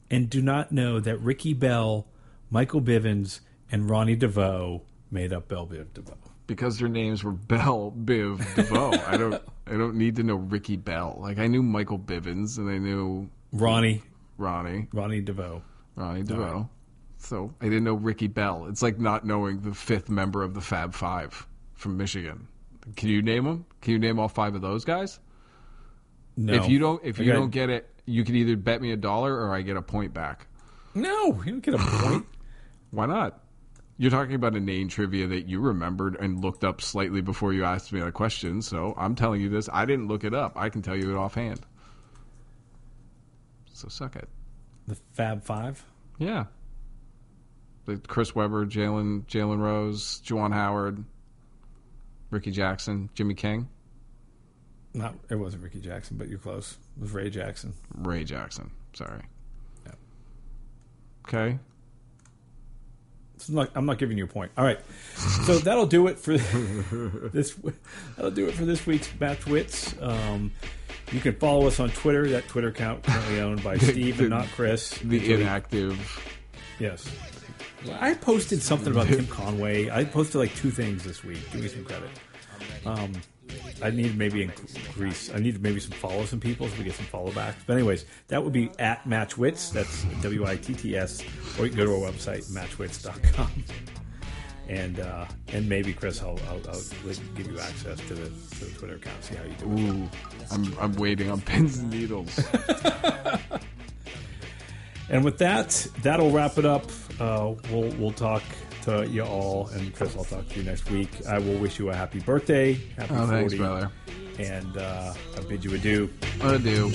and do not know that Ricky Bell, Michael Bivins, and Ronnie DeVoe made up Bell Biv DeVoe? because their names were Bell, Biv, DeVoe, I don't I don't need to know Ricky Bell. Like I knew Michael Bivins and I knew Ronnie, Ronnie. Ronnie DeVoe. Ronnie DeVoe. So I didn't know Ricky Bell. It's like not knowing the fifth member of the Fab Five from Michigan. Can you name them? Can you name all five of those guys? No, If you don't, if you don't get it, you can either bet me a dollar or I get a point back. no, you don't get a point. Why not? You're talking about a name trivia that you remembered and looked up slightly before you asked me a question. So I'm telling you this. I didn't look it up. I can tell you it offhand. So suck it. the Fab Five. Yeah. The Chris Webber, Jalen Jalen Rose, Juwan Howard, Ricky Jackson, Jimmy King, Not it wasn't Ricky Jackson, but you're close. It was Ray Jackson. Ray Jackson. Sorry. Yeah. Okay. So I'm, not, I'm not giving you a point. All right, so that'll do it for this. That'll do it for this week's Match Wits. Um, you can follow us on Twitter. That Twitter account currently owned by Steve and not Chris. The inactive. Yes. I posted something about Tim Conway. I posted like two things this week. Give me some credit. Um, I need maybe increase. I need maybe some follow some people so we get some follow backs. But anyways, that would be at Matchwits. That's W I T T S. Or you can go to our website matchwits.com. And uh, and maybe Chris, I'll, I'll, I'll give you access to the, to the Twitter account. See how you do. Ooh. I'm I'm waiting on pins and needles. And with that, that'll wrap it up. Uh, we'll we'll talk to you all, and Chris, I'll talk to you next week. I will wish you a happy birthday, happy Oh, 40, thanks, brother. and uh, I bid you adieu. Adieu.